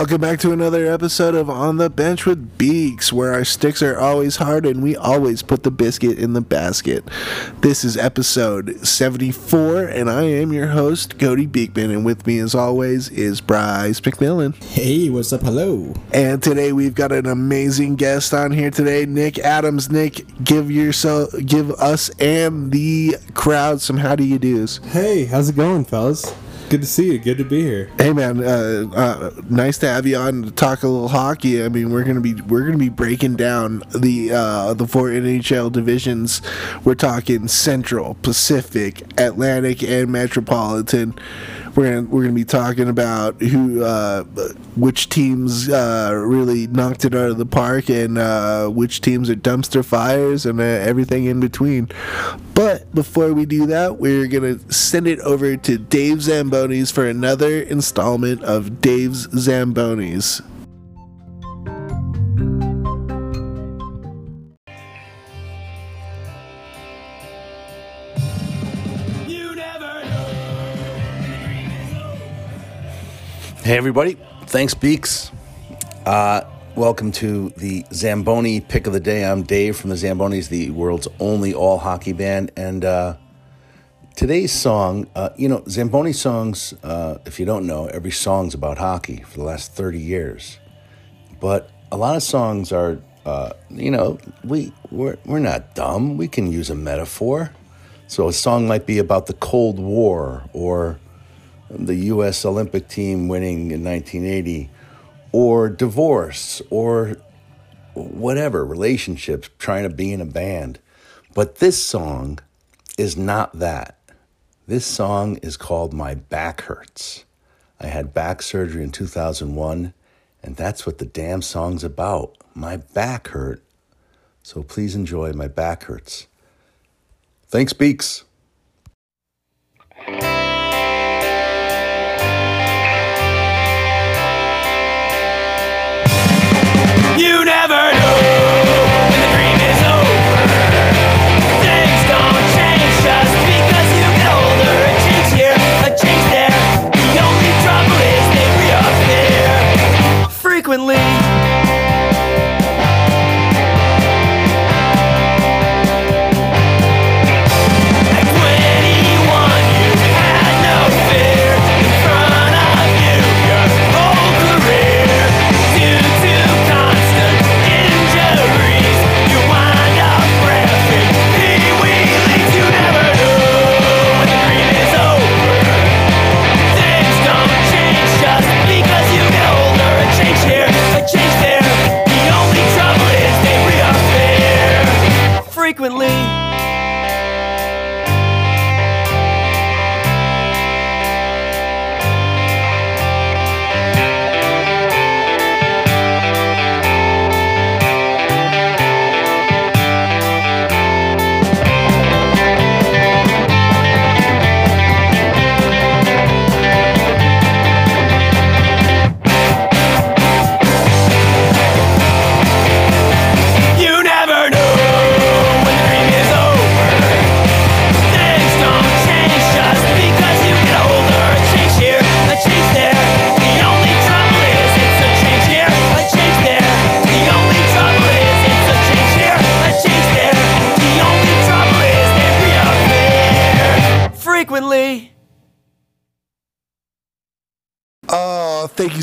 Welcome back to another episode of On the Bench with Beaks, where our sticks are always hard and we always put the biscuit in the basket. This is episode 74, and I am your host, Cody Beekman, and with me, as always, is Bryce McMillan. Hey, what's up? Hello. And today we've got an amazing guest on here today, Nick Adams. Nick, give yourself, give us and the crowd some how do you do's. Hey, how's it going, fellas? Good to see you. Good to be here. Hey man, uh, uh, nice to have you on to talk a little hockey. I mean, we're gonna be we're gonna be breaking down the uh, the four NHL divisions. We're talking Central, Pacific, Atlantic, and Metropolitan. We're gonna, we're gonna be talking about who uh, which teams uh, really knocked it out of the park and uh, which teams are dumpster fires and uh, everything in between. But before we do that, we're gonna send it over to Dave Zambonis for another installment of Dave's Zambonis. Hey, everybody. Thanks, Beaks. Uh, welcome to the Zamboni pick of the day. I'm Dave from the Zambonis, the world's only all hockey band. And uh, today's song, uh, you know, Zamboni songs, uh, if you don't know, every song's about hockey for the last 30 years. But a lot of songs are, uh, you know, we, we're, we're not dumb. We can use a metaphor. So a song might be about the Cold War or the U.S. Olympic team winning in 1980, or divorce, or whatever, relationships, trying to be in a band. But this song is not that. This song is called My Back Hurts. I had back surgery in 2001, and that's what the damn song's about. My back hurt. So please enjoy My Back Hurts. Thanks, Beaks.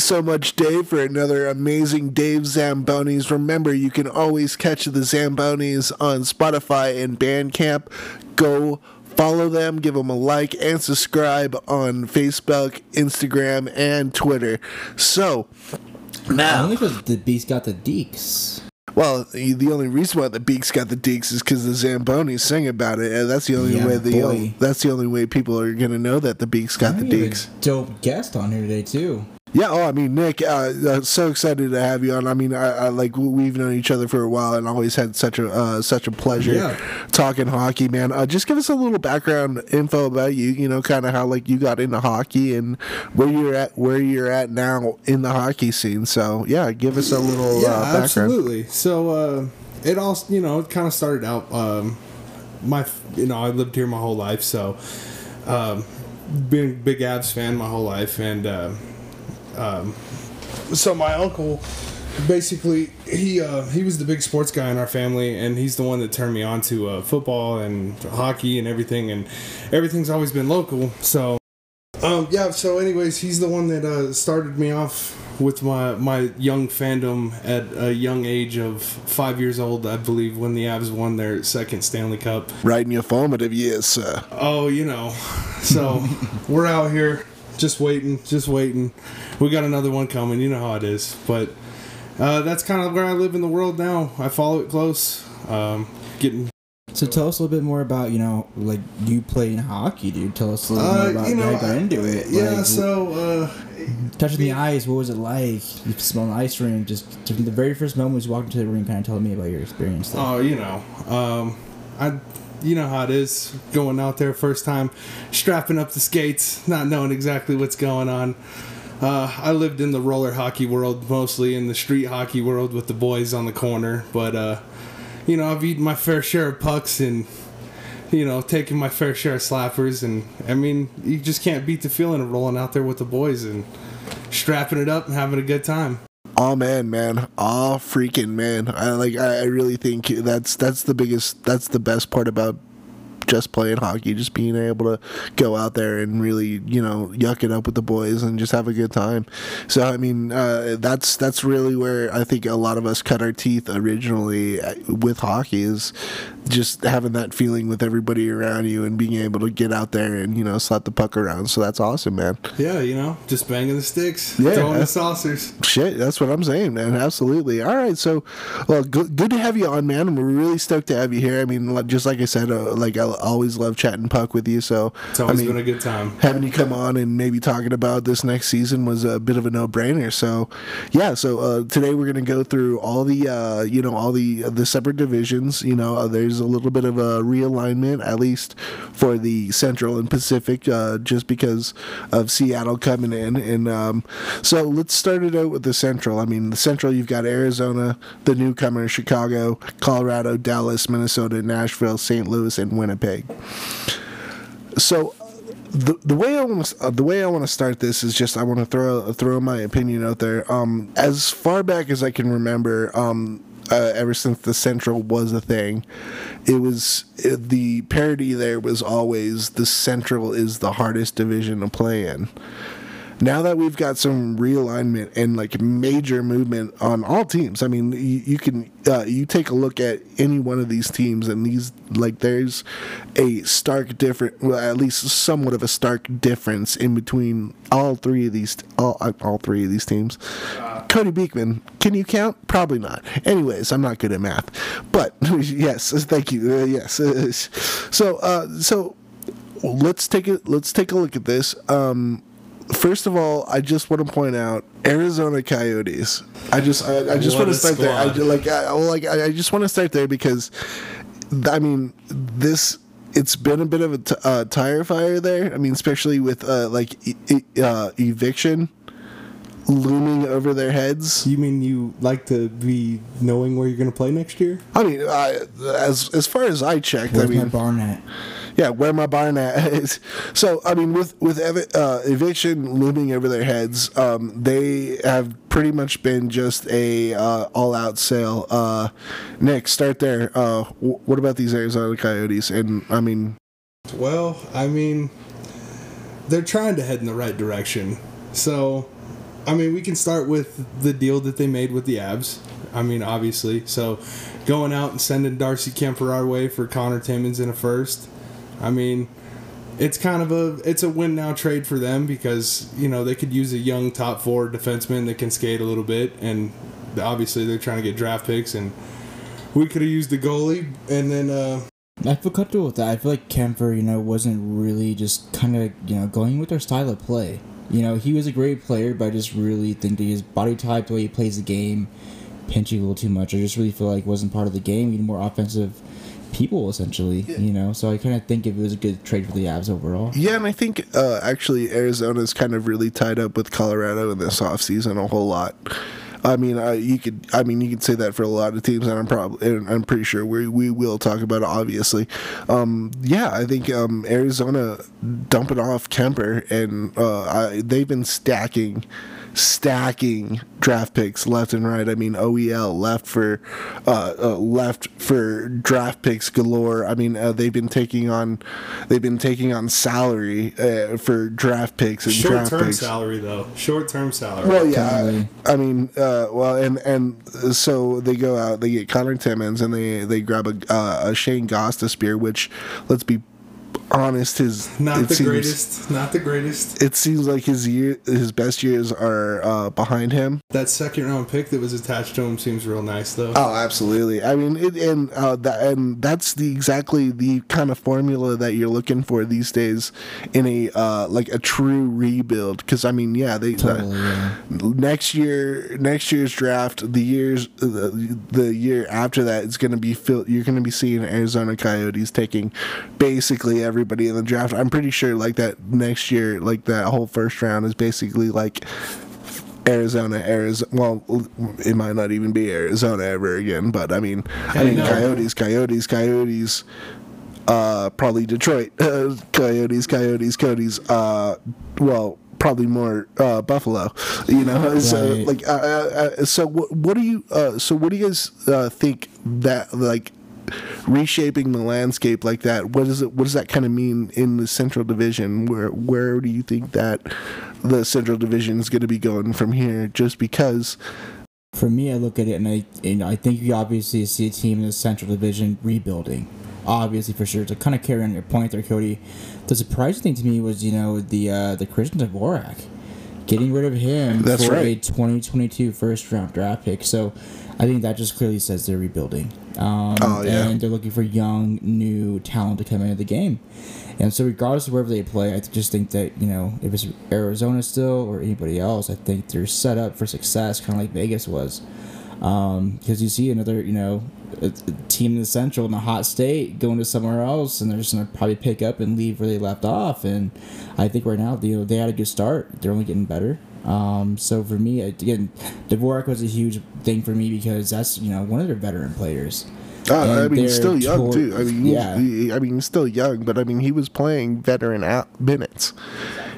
So much, Dave, for another amazing Dave Zambonis. Remember, you can always catch the Zambonis on Spotify and Bandcamp. Go follow them, give them a like, and subscribe on Facebook, Instagram, and Twitter. So, now. Only because the beast got the deeks. Well, the the only reason why the Beaks got the Deeks is because the Zambonis sing about it. and That's the only Yeah, way. The boy. that's the only way people are gonna know that the Beaks got the have a Deeks. Dope guest on here today too. Yeah. Oh, I mean, Nick, uh, uh, so excited to have you on. I mean, I, I like we've known each other for a while and always had such a uh, such a pleasure Yeah. talking hockey, man. Uh, just give us a little background info about you. You know, kind of how like you got into hockey and where you're at, where you're at now in the hockey scene. So yeah, give us a little Yeah, uh, background. absolutely. So uh, it all, you know, it kind of started out. Um, my, you know, I lived here my whole life, so um, been a big Avs fan my whole life, and uh, um, so my uncle, basically, he uh, he was the big sports guy in our family, and he's the one that turned me on to uh, football and hockey and everything, and everything's always been local. So, um, yeah. So, anyways, he's the one that uh, started me off with my my young fandom at a young age of five years old, I believe, when the Avs won their second Stanley Cup. Right in your formative years, sir. Oh, you know. So we're out here just waiting, just waiting. We got another one coming. You know how it is. But uh, that's kind of where I live in the world now. I follow it close. Um, getting. So tell us a little bit more about you know like you playing hockey, dude. Tell us a little Uh, more about you know, how you got into it. Yeah, Like, so. Uh, touching the ice. What was it like? You smell an ice rink. Just the very first moment you walked into the ring, kind of telling me about your experience. There. Oh, you know, um, I, you know how it is going out there first time, strapping up the skates, not knowing exactly what's going on. Uh, I lived in the roller hockey world mostly, in the street hockey world with the boys on the corner. But uh, you know, I've eaten my fair share of pucks and you know taken my fair share of slappers, and I mean, you just can't beat the feeling of rolling out there with the boys and strapping it up and having a good time. Oh man, man, oh freaking man! I like. I I really think that's that's the biggest. That's the best part about just playing hockey. Just being able to go out there and really, you know, yuck it up with the boys and just have a good time. So I mean, uh, that's that's really where I think a lot of us cut our teeth originally uh, with hockey is just having that feeling with everybody around you and being able to get out there and you know slap the puck around. So that's awesome, man. Yeah, you know, just banging the sticks, Yeah. throwing the saucers. Shit, that's what I'm saying, man. Absolutely. All right, so, well, good, good to have you on, man. We're really stoked to have you here. I mean, just like I said, uh, like I always love chatting puck with you. So, It's always I mean, been a good time. having you come on and maybe talking about this next season was a bit of a no-brainer. So, yeah. So uh, today we're gonna go through all the, uh, you know, all the the separate divisions. You know, uh, there's a little bit of a realignment, at least for the Central and Pacific, uh, just because of Seattle coming in. And um, so let's start it out with the Central. I mean, the Central, you've got Arizona, the newcomer, Chicago, Colorado, Dallas, Minnesota, Nashville, St. Louis, and Winnipeg so the the way I want to uh, the way I want to start this is just I want to throw throw my opinion out there. Um, as far back as I can remember, um, uh, ever since the Central was a thing, it was it, the parody there was always the Central is the hardest division to play in. Now that we've got some realignment and like major movement on all teams, I mean, you, you can uh, you take a look at any one of these teams, and these like there's a stark different, well, at least somewhat of a stark difference in between all three of these all uh, all three of these teams. Cody Beekman, can you count? Probably not. Anyways, I'm not good at math, but yes, thank you. Uh, yes, so uh, so let's take it. Let's take a look at this. Um, first of all, I just want to point out Arizona Coyotes. I just I, I just want to a start there. I, squad. like I, like I, I just want to start there because I mean this. It's been a bit of a t- uh, tire fire there. I mean, especially with uh, like e- e- uh, eviction looming over their heads. You mean you like to be knowing where you're going to play next year? I mean, uh, as as far as I checked, Where's I mean, my barn at? Yeah, where my barn at is. So I mean, with with ev- uh, eviction looming over their heads, um, they have pretty much been just a uh, all out sale. Uh, Nick, start there. Uh, w- what about these Arizona Coyotes? And I mean, Well, I mean, they're trying to head in the right direction. So, I mean, we can start with the deal that they made with the Avs. I mean, obviously. So, going out and sending Darcy Kuemper our way for Conor Timmins in a first. I mean, it's kind of a it's a win now trade for them because you know they could use a young top four defenseman that can skate a little bit, and obviously they're trying to get draft picks, and we could have used the goalie, and then uh, I feel comfortable with that. I feel like Kuemper, you know, wasn't really just kind of, you know, going with their style of play. You know, he was a great player, but I just really think that his body type, the way he plays the game, pinching a little too much. I just really feel like wasn't part of the game. Need more offensive people, essentially. You know, so I kind of think if it was a good trade for the Avs overall. yeah, and I think uh, actually Arizona's kind of really tied up with Colorado in this offseason a whole lot. I mean, uh, you could. I mean, you could say that for a lot of teams, and I'm probably, and I'm pretty sure we we will talk about it. Obviously, um, yeah, I think um, Arizona dumping off Kuemper, and uh, I, they've been stacking, stacking draft picks left and right. I mean, OEL left for, uh, uh, left for draft picks galore. I mean, uh, they've been taking on, they've been taking on salary uh, for draft picks and Short draft term picks. salary though. Short term salary. Well, yeah, Totally. I mean, uh, well, and and so they go out, they get Conor Timmins, and they they grab a uh, a Shane Gostisbehere, which let's be honest, his not the seems, greatest. Not the greatest. It seems like his year, his best years are uh, behind him. That second round pick that was attached to him seems real nice though. Oh, absolutely. I mean, it, and uh, that and that's the exactly the kind of formula that you're looking for these days in a uh, like a true rebuild. Because I mean, yeah, they Totally, yeah. next year next year's draft the years the, the year after that is going to be filled you're going to be seeing arizona coyotes taking basically everybody in the draft i'm pretty sure like that next year like that whole first round is basically like Arizona, Arizona. Well, it might not even be Arizona ever again. But I mean, I mean. Coyotes, Coyotes, Coyotes. Uh, probably Detroit, uh, Coyotes, Coyotes, Coyotes. Uh, well, probably more uh, Buffalo. You know, so like, uh, uh, uh, so what? What do you? Uh, so what do you guys uh, think that like? Reshaping the landscape like that what does it what does that kind of mean in the central division where where do you think that the central division is going to be going from here just because For me, I look at it and I, and I think you obviously see a team in the Central Division rebuilding. Obviously, for sure. To kind of carry on your point there, Cody, the surprising thing to me was you know the uh, the Christian Dvorak, getting rid of him That's for right. a 2022 first round draft pick. So I think that just clearly says they're rebuilding. Um, Oh, yeah. And they're looking for young, new talent to come into the game. And so, regardless of wherever they play, I just think that you know if it's Arizona still or anybody else, I think they're set up for success, kind of like Vegas was. Because you see another, you know, a, a team in the Central in a hot state going to somewhere else, and they're just gonna probably pick up and leave where they left off. And I think right now, you know, they had a good start. They're only getting better. Um, so for me, again, Dvorak was a huge thing for me because that's you know one of their veteran players. uh, I mean still young too I mean yeah. he, I mean he's still young but I mean he was playing veteran minutes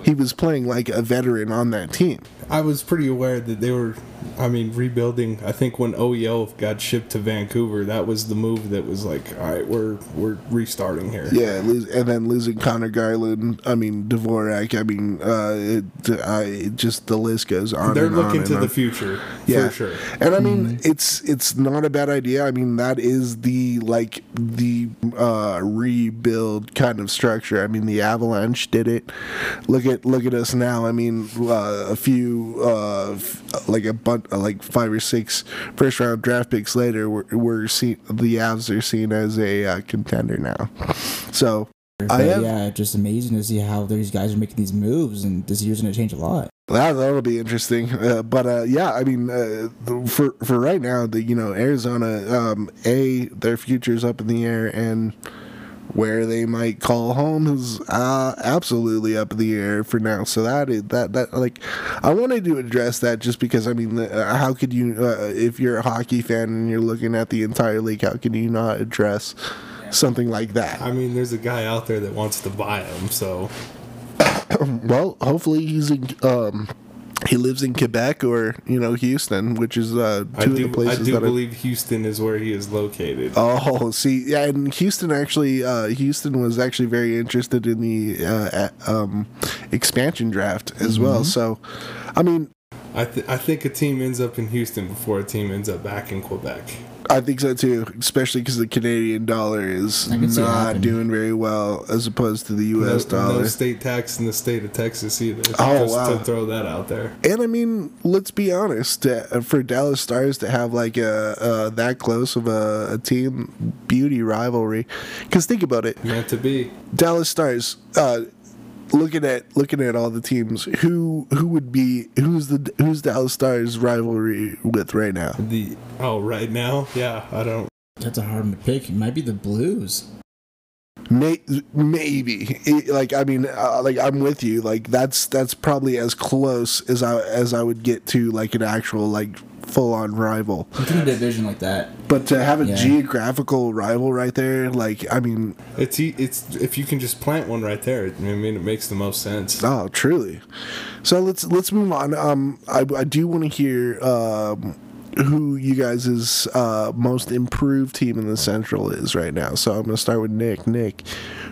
he was playing like a veteran on that team I was pretty aware that they were, I mean, rebuilding. I think when OEL got shipped to Vancouver, that was the move that was like, all right, we're we're restarting here. Yeah, and then losing Conor Garland. I mean Dvorak. I mean, uh, it, I, it just the list goes on. They're and looking on to and the on. future Yeah, for sure. And I mean, it's it's not a bad idea. I mean, that is the like the uh, rebuild kind of structure. I mean, the Avalanche did it. Look at look at us now. I mean, uh, a few uh, like a bunch like five or six first round draft picks later, we're, we're seen the Avs are seen as a uh, contender now. So. I But have, yeah, just amazing to see how these guys are making these moves, and this year's gonna change a lot. That that'll be interesting. Uh, but uh, yeah, I mean, uh, for for right now, the you know Arizona, um, a their future's up in the air, and where they might call home is uh, absolutely up in the air for now. So that is that that like I wanted to address that just because I mean, uh, how could you uh, if you're a hockey fan and you're looking at the entire league, how can you not address something like that? I mean, there's a guy out there that wants to buy him, so Well, hopefully he's. Um, he lives in Quebec or you know Houston, which is uh, two I of the places I do that. Are, believe Houston is where he is located. oh, see, yeah, and Houston actually, uh, Houston was actually very interested in the uh, um, expansion draft as Mm-hmm. well. So, I mean, I th- I think a team ends up in Houston before a team ends up back in Quebec. I think so too, especially because the Canadian dollar is I can see it not doing very well as opposed to the No, U.S. dollar. no state tax in the state of Texas either. Oh, just wow. to throw that out there. And I mean, let's be honest. Uh, for Dallas Stars to have like a uh, that close of a, a team beauty rivalry, because think about it, Meant to be. Dallas Stars. Uh, looking at looking at all the teams, who who would be who's the who's Dallas Stars rivalry with right now? The oh, right now, yeah, I don't. That's a hard one to pick. It might be the Blues. May, maybe It- like I mean uh, like I'm with you like that's that's probably as close as I as I would get to like an actual like full on rival. Within a division like that. But to have a Yeah. geographical rival right there, like I mean, It's e- it's if you can just plant one right there. I mean, it makes the most sense. oh, truly. So let's let's move on. Um, I, I do want to hear um, who you guys' is uh, most improved team in the Central is right now. So I'm gonna start with Nick. Nick,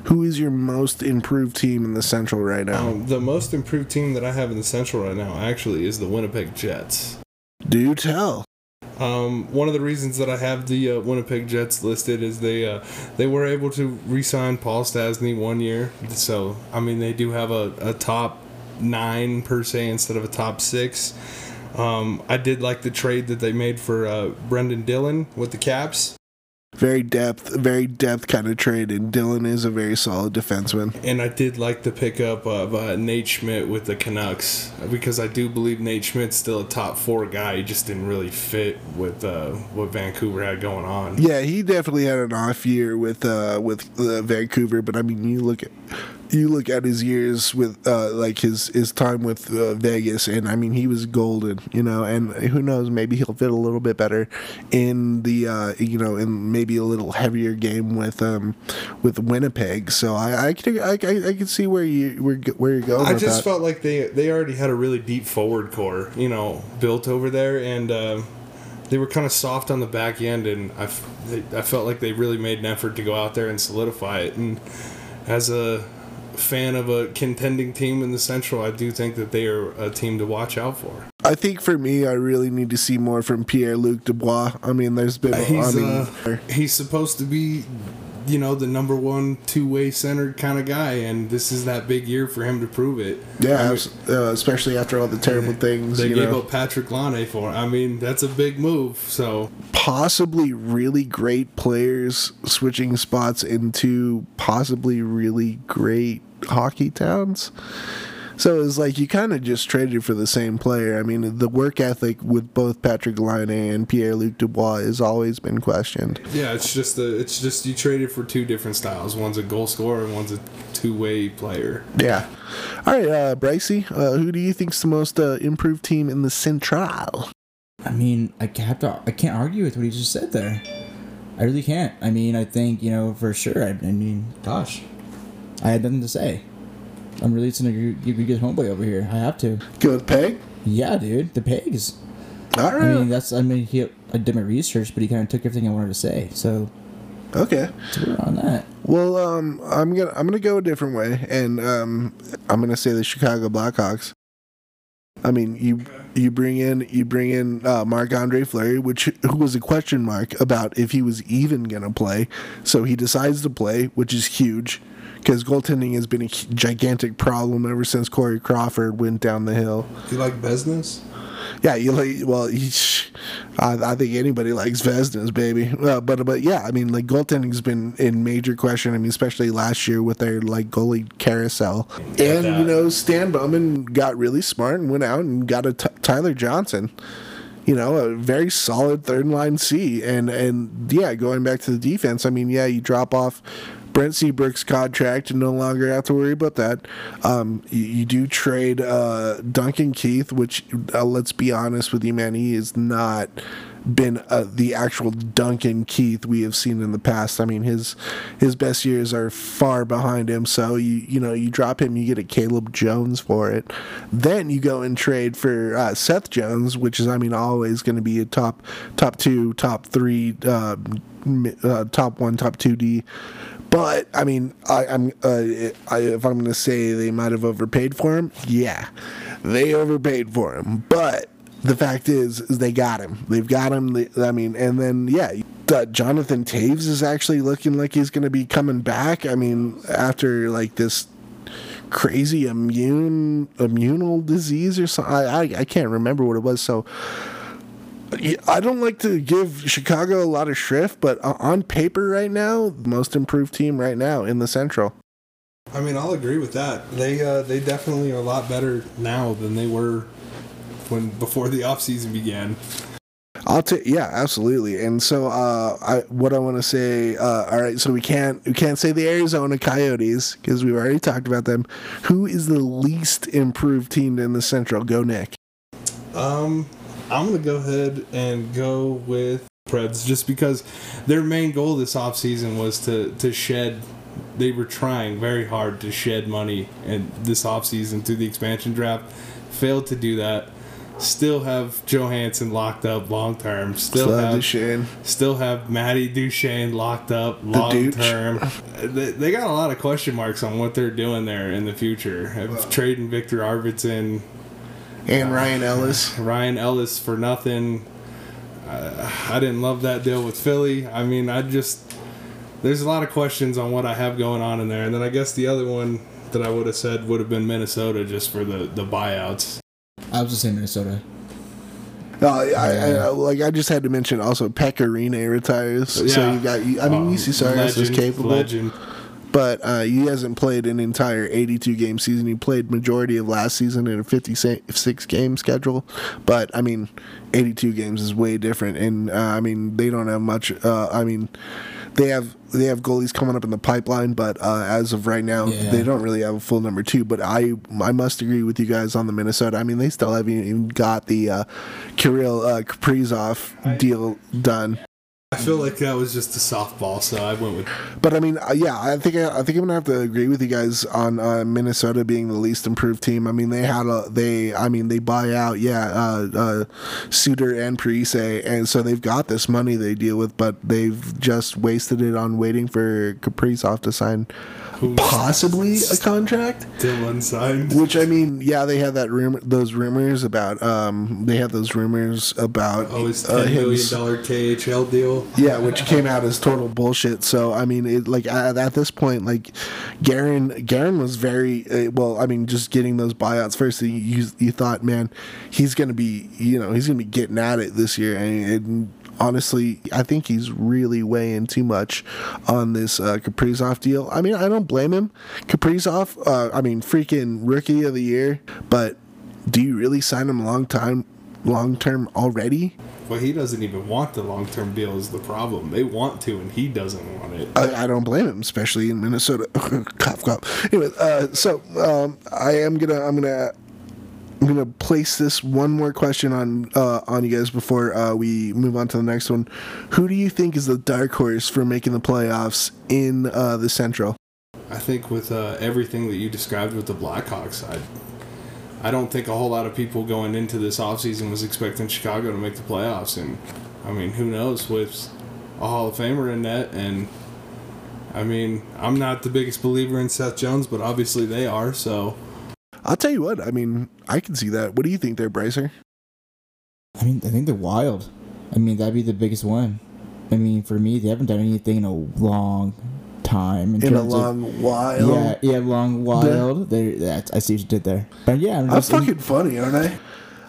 who is your most improved team in the Central right now? Um, the most improved team that I have in the Central right now actually is the Winnipeg Jets. Do you tell. Um, one of the reasons that I have the uh, Winnipeg Jets listed is they uh, they were able to re-sign Paul Stastny one year. So I mean they do have a, a top nine per se instead of a top six. Um, I did like the trade that they made for uh, Brendan Dillon with the Caps. Very depth, very depth kind of trade, and Dillon is a very solid defenseman. And I did like the pickup of uh, Nate Schmidt with the Canucks because I do believe Nate Schmidt's still a top four guy. He just didn't really fit with uh, what Vancouver had going on. Yeah, he definitely had an off year with uh, with uh, Vancouver, but I mean, you look at you look at his years with uh, like his his time with uh, Vegas, and I mean, he was golden, you know. And who knows, maybe he'll fit a little bit better in the uh, you know in maybe a little heavier game with um with Winnipeg. So I I could I, I, I could see where you where where you're going. I just that. felt like they they already had a really deep forward core, you know, built over there, and uh, they were kind of soft on the back end, and I, I felt like they really made an effort to go out there and solidify it. And as a fan of a contending team in the Central, I do think that they are a team to watch out for. I think for me, I really need to see more from Pierre Luc Dubois. I mean, there's been He's I mean, uh, he's supposed to be, you know, the number one two way centered kind of guy, and this is that big year for him to prove it. yeah, I mean, uh, especially after all the terrible things. they you gave know. up Patrick Laine for. I mean, that's a big move. So possibly really great players switching spots into possibly really great hockey towns. So it's like you kind of just traded for the same player. I mean, the work ethic with both Patrick Laine and Pierre Luc Dubois has always been questioned. Yeah, it's just a, it's just you traded for two different styles. One's a goal scorer and one's a two way player. Yeah. All right, uh, Brycey, uh, who do you think's the most uh, improved team in the Central? I mean, I have to. I can't argue with what he just said there. I really can't. I mean, I think you know for sure. I, I mean, gosh, I had nothing to say. I'm releasing listening to your, your good homeboy over here. I have to. Good with Peg. Yeah, dude, the pigs. All I mean, that's. I mean, he. I did my research, but he kind of took everything I wanted to say. So, okay. so we're on that. Well, um, I'm gonna I'm gonna go a different way, and um, I'm gonna say the Chicago Blackhawks. I mean, you you bring in you bring in uh, Marc Andre Fleury, which who was a question mark about if he was even gonna play. So he decides to play, which is huge, because goaltending has been a gigantic problem ever since Corey Crawford went down the hill. You like business? Yeah, you like well, he, I, I think anybody likes Vezinas, baby. Uh, but but yeah, I mean, like goaltending's been in major question. I mean, especially last year with their like goalie carousel, and you know, Stan Bowman got really smart and went out and got a t- Tyler Johnson. You know, a very solid third line C, and and yeah, going back to the defense. I mean, yeah, you drop off Brent Seabrook's contract and no longer have to worry about that. Um, you, you do trade uh, Duncan Keith, which uh, let's be honest with you, man, he is not been uh, the actual Duncan Keith we have seen in the past. I mean, his his best years are far behind him. So you you know you drop him, you get a Caleb Jones for it. Then you go and trade for uh, Seth Jones, which is I mean always going to be a top top two, top three, uh, uh, top one, top two D. But I mean, I, I'm uh, if I'm going to say they might have overpaid for him, yeah, they overpaid for him. But the fact is, is they got him. They've got him. They, I mean, and then yeah, uh, Jonathan Toews is actually looking like he's going to be coming back. I mean, after like this crazy immune immunal disease or something. I, I I can't remember what it was. So I don't like to give Chicago a lot of shrift, but on paper right now, most improved team right now in the Central. I mean, I'll agree with that. They uh, they definitely are a lot better now than they were when before the offseason began. I'll take yeah, absolutely. And so uh I what I want to say uh all right, so we can't we can't say the Arizona Coyotes because we've already talked about them. Who is the least improved team in the Central? Go Nick. Um, I'm gonna go ahead and go with Preds just because their main goal this offseason was to to shed. They were trying very hard to shed money and this offseason through the expansion draft. Failed to do that. Still have Johansen locked up long term. Still Still have Duchene. Still have Matty Duchene locked up long term. they, they got a lot of question marks on what they're doing there in the future. Of trading Viktor Arvidsson, And Ryan Ellis. Ryan Ellis for nothing. I, I didn't love that deal with Philly. I mean, I just there's a lot of questions on what I have going on in there, and then I guess the other one that I would have said would have been Minnesota just for the the buyouts. I was just saying Minnesota. No, I, I, I, like I just had to mention also Pekka Rinne retires. So you got, I mean, Um, Juuse Saros is legend, capable, Legend. But uh, he hasn't played an entire 82 game season. He played majority of last season in a 56 game schedule, but I mean, 82 games is way different. And uh, I mean, they don't have much. Uh, I mean, they have they have goalies coming up in the pipeline, but uh, as of right now, Yeah. they don't really have a full number two. But I I must agree with you guys on the Minnesota. I mean, they still haven't even got the uh, Kirill uh, Kaprizov deal done. I feel like that was just a softball, so I went with But I mean, uh, yeah, I think I, I think I'm gonna have to agree with you guys on uh, Minnesota being the least improved team. I mean, they had a they, I mean, they buy out, yeah, uh, uh, Suter and Parise, and so they've got this money they deal with, but they've just wasted it on waiting for Kaprizov to sign possibly a contract. still unsigned. Which I mean, yeah, they had that rumor, those rumors about, um, they had those rumors about Oh, his uh, ten him million dollar KHL deal. yeah, which came out as total bullshit. So I mean, it, like at, at this point, like Guerin, Guerin was very uh, well. I mean, just getting those buyouts first, you you, you thought, man, he's gonna be, you know, he's gonna be getting at it this year, and, and honestly, I think he's really weighing too much on this uh, Kaprizov deal. I mean, I don't blame him. Kaprizov, uh, I mean, freaking rookie of the year, but do you really sign him a long time? Long term already? Well, he doesn't even want the long term deal. Is the problem? They want to, and he doesn't want it. I, I don't blame him, especially in Minnesota. cough, cough. Anyway, uh, so um, I am gonna I'm gonna I'm gonna place this one more question on uh, on you guys before uh, we move on to the next one. Who do you think is the dark horse for making the playoffs in uh, the Central? I think with uh, everything that you described with the Blackhawks, I I don't think a whole lot of people going into this offseason was expecting Chicago to make the playoffs. And I mean, who knows with a Hall of Famer in net? And I mean, I'm not the biggest believer in Seth Jones, but obviously they are. So I'll tell you what. I mean, I can see that. What do you think there, Bracer? I mean, I think they're wild. I mean, that'd be the biggest one. I mean, for me, they haven't done anything in a long time. In, In a long of, while. yeah, yeah, long wild. They, that I see what you did there. But yeah, I'm I'm just, fucking funny, aren't I?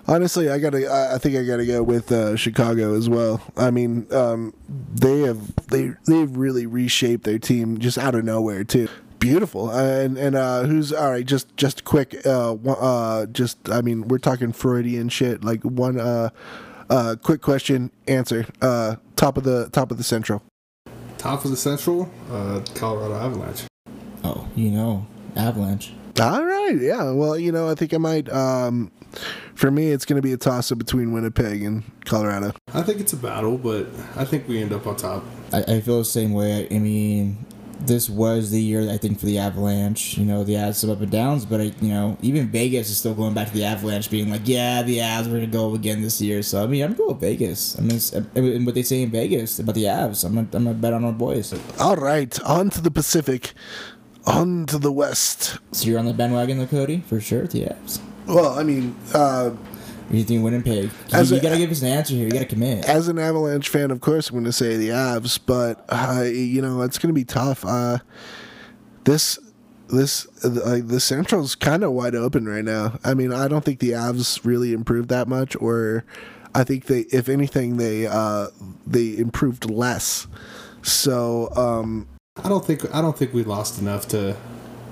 Honestly, I gotta. I- I think I gotta go with uh, Chicago as well. I mean, um, they have they they've really reshaped their team just out of nowhere too. Beautiful. And and uh, who's all right? Just just quick. Uh, one- uh, just I mean, we're talking Freudian shit. Like one. Uh, uh, quick question, answer. Uh, top of the top of the Central. Top of the Central, uh, Colorado Avalanche. oh, you know, Avalanche. All right. Yeah. Well, you know, I think I might. Um, for me, it's going to be a toss up between Winnipeg and Colorado. I think it's a battle, but I think we end up on top. I, I feel the same way. I, I mean, this was the year I think for the Avalanche. You know, the had some up and downs, but I, you know, even Vegas is still going back to the Avalanche, being like, yeah, the Avs are gonna go again this year. So I mean, I'm going with Vegas. I mean, and what they say in Vegas about the Avs, I'm gonna, I'm gonna bet on our boys. All right, on to the Pacific, on to the West. So you're on the bandwagon, though, Cody, for sure. The Avs. Well, I mean, uh, you think Winnipeg? You, As you a- gotta give us an answer here. You gotta commit. as an Avalanche fan, of course, I'm going to say the Avs, but uh, you know it's going to be tough. Uh, this this uh, the Central's kind of wide open right now. I mean, I don't think the Avs really improved that much, or I think they, if anything, they uh, they improved less. So. Um, I don't think I don't think we lost enough to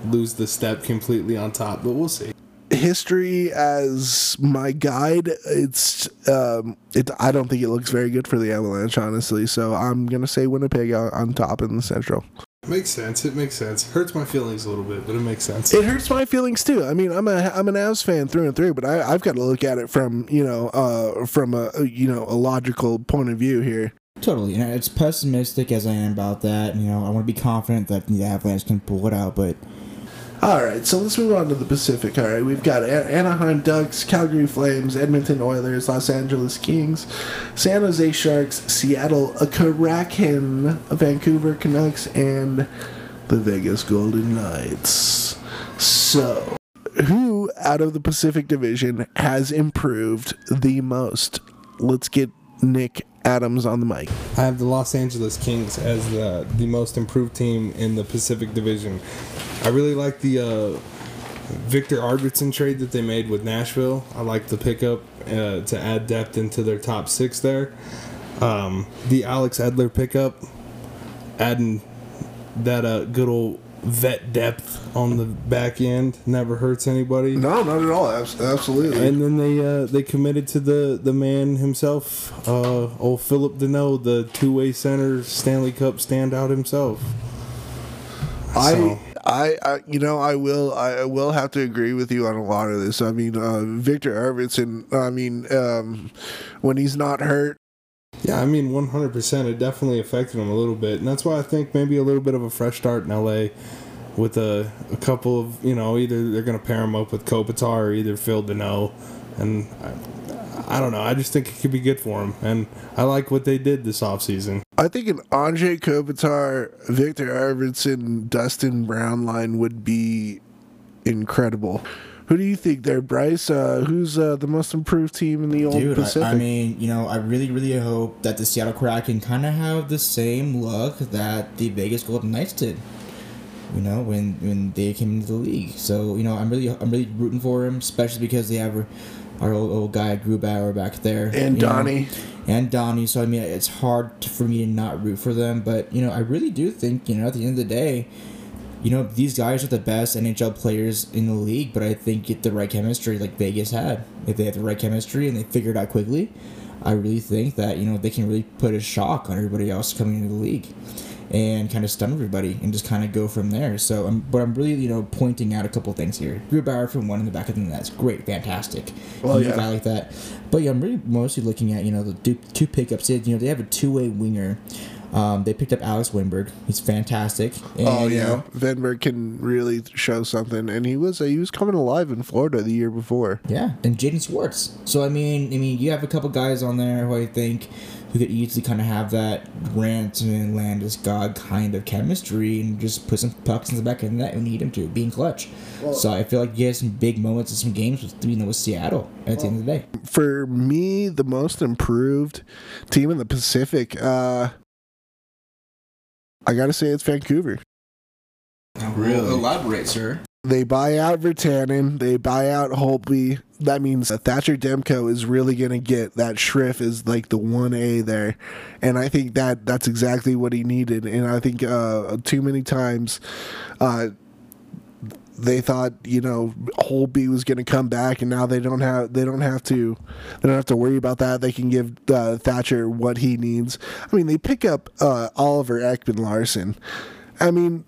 lose the step completely on top, but we'll see. History as my guide it's um it i don't think it looks very good for the avalanche honestly so i'm gonna say winnipeg on, on top in the central Makes sense. It makes sense. Hurts my feelings a little bit, but it makes sense. It hurts my feelings too. I mean, I'm a I'm an Avs fan through and through, but I, I've got to look at it from you know uh, from a you know a logical point of view here. Totally, and it's pessimistic as I am about that. You know, I want to be confident that the Avalanche can pull it out, but All right, so let's move on to the Pacific. All right, we've got Anaheim Ducks, Calgary Flames, Edmonton Oilers, Los Angeles Kings, San Jose Sharks, Seattle Kraken, Vancouver Canucks, and the Vegas Golden Knights. So, who out of the Pacific Division has improved the most? Let's get Nick Adams on the mic. I have the Los Angeles Kings as the the most improved team in the Pacific Division. I really like the uh, Viktor Arvidsson trade that they made with Nashville. I like the pickup uh, to add depth into their top six there. Um, the Alex Edler pickup, adding that uh, good old vet depth on the back end never hurts anybody. No, not at all. Absolutely. And then they uh, they committed to the the man himself, uh, old Phillip Danault, the two way center Stanley Cup standout himself. I, So- I, I, you know, I will, I will have to agree with you on a lot of this. I mean, uh, Viktor Arvidsson. I mean, um, when he's not hurt, Yeah, I mean, one hundred percent. It definitely affected him a little bit, and that's why I think maybe a little bit of a fresh start in LA, with a, a couple of you know either they're gonna pair him up with Kopitar or either Phil Danault, and I, I don't know. I just think it could be good for him, and I like what they did this offseason. I think an Andre Kopitar, Viktor Arvidsson, Dustin Brown line would be incredible. Who do you think there, Bryce? Uh, who's uh, the most improved team in the old Dude, Pacific? I, I mean, you know, I really, really hope that the Seattle Kraken kind of have the same luck that the Vegas Golden Knights did. You know, when when they came into the league. So you know, I'm really, I'm really rooting for him, especially because they have our old, old guy Grubauer back there And you know, Donnie. and Donnie. So I mean, it's hard to, for me to not root for them. But you know, I really do think you know at the end of the day, you know, these guys are the best NHL players in the league, but I think get the right chemistry like Vegas had. If they have the right chemistry and they figure it out quickly, I really think that, you know, they can really put a shock on everybody else coming into the league and kind of stun everybody and just kind of go from there. So, I'm, but I'm really, you know, pointing out a couple things here. Grubauer from one in the back of the net. That's great, fantastic. Well, You yeah. guy like that. But yeah, I'm really mostly looking at, you know, the two, two pickups. You know, they have a two way winger. Um, they picked up Alex Wennberg. He's fantastic. And, oh you yeah, know, Wennberg can really show something, and he was uh, he was coming alive in Florida the year before. Yeah, and Jaden Schwartz. So I mean, I mean, you have a couple guys on there who I think who could easily kind of have that Ranson Landeskog kind of chemistry and just put some pucks in the back of the net when you need him to, being clutch. so I feel like you had some big moments in some games with you know with Seattle at the end of the day. For me, the most improved team in the Pacific, uh, I gotta say it's Vancouver. Really? Elaborate, sir. They buy out Virtanen. They buy out Holtby. That means that Thatcher Demko is really going to get that Schriff is like the one A there, and I think that that's exactly what he needed. And I think uh, too many times, uh, they thought you know Holtby was going to come back, and now they don't have they don't have to they don't have to worry about that. They can give uh, Thatcher what he needs. I mean, they pick up uh, Oliver Ekman-Larsson. I mean,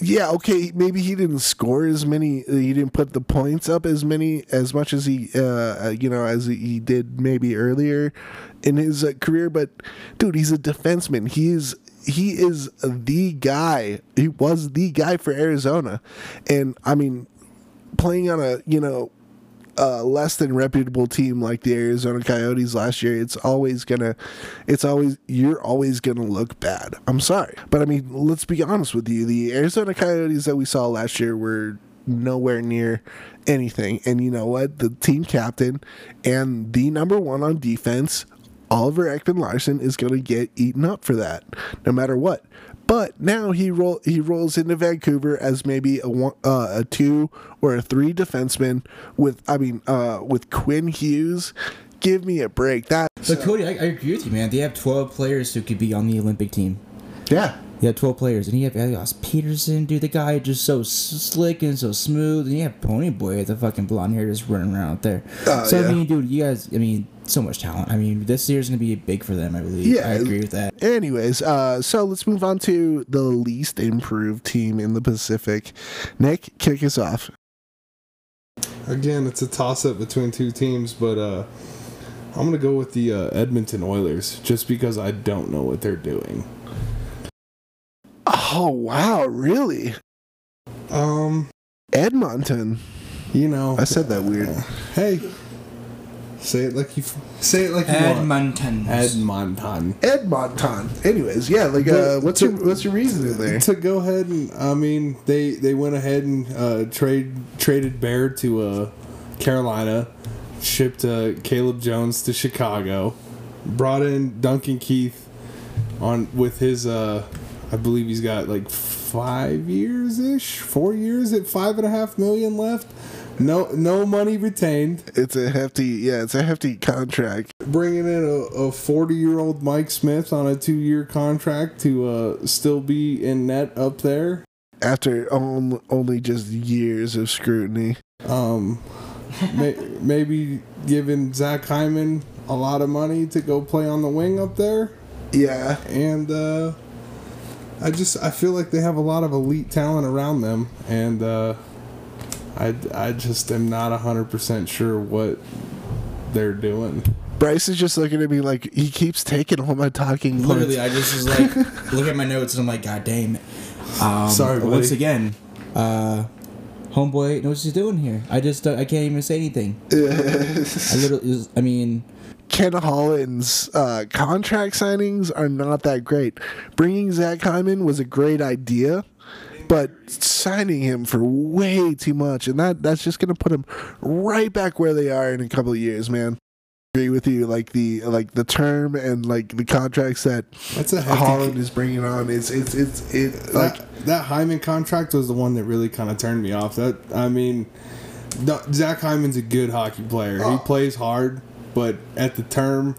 yeah, okay, maybe he didn't score as many. He didn't put the points up as many as much as he, uh, you know, as he did maybe earlier in his uh, career. But dude, he's a defenseman. He is he is the guy. He was the guy for Arizona, and I mean, playing on a you know uh, less than reputable team like the Arizona Coyotes last year, it's always gonna, it's always you're always gonna look bad. I'm sorry, but I mean, let's be honest with you. The Arizona Coyotes that we saw last year were nowhere near anything, and you know what? The team captain and the number one on defense. Oliver Ekman-Larsson is going to get eaten up for that, no matter what. But now he roll he rolls into Vancouver as maybe a one, uh, a two or a three defenseman with I mean uh, with Quinn Hughes. Give me a break. That But Cody, I, I agree with you, man. They have 12 players who could be on the Olympic team. yeah. You have 12 players, and you have Elias Pettersson, dude. The guy just so slick and so smooth. And you have Pony Boy, the fucking blonde hair, just running around out there. Oh, so, yeah. I mean, dude, you guys, I mean, so much talent. I mean, this year's gonna be big for them. I believe. Yeah. I agree with that. Anyways, uh, so let's move on to the least improved team in the Pacific. Nick, kick us off. Again, it's a toss up between two teams, but uh, I'm gonna go with the uh, Edmonton Oilers just because I don't know what they're doing. Oh wow, really? Um, Edmonton. you know, I said that weird. hey, say it like you say it like you want. Edmonton. Edmonton. Edmonton. Anyways, yeah, like uh, what's your what's your reasoning there? To go ahead and I mean they they went ahead and uh, trade traded Bear to uh, Carolina, shipped uh, Caleb Jones to Chicago, brought in Duncan Keith on with his uh, I believe he's got like five years ish, four years at five and a half million left. No no money retained. It's a hefty, yeah, it's a hefty contract. Bringing in a 40 year old Mike Smith on a two year contract to uh, still be in net up there. After on, only just years of scrutiny. Um, may, maybe giving Zach Hyman a lot of money to go play on the wing up there, Yeah, and uh, I just I feel like they have a lot of elite talent around them, and uh, I I just am not hundred percent sure what they're doing. Bryce is just looking at me like he keeps taking all my talking points. Literally, I just was like, look at my notes and I'm like, God damn it. Um, Sorry, but Once again, uh, homeboy knows what he's doing here. I just, uh, I can't even say anything. I literally, I mean, Ken Holland's uh, contract signings are not that great. Bringing Zach Hyman was a great idea, but signing him for way too much, and that that's just gonna put him right back where they are in a couple of years, man. Agree with you, like the like the term and like the contracts that That's a Holland is bringing on. It's it's it's it like that, that Hyman contract was the one that really kind of turned me off. That I mean, no- Zach Hyman's a good hockey player. He oh. plays hard, but at the term,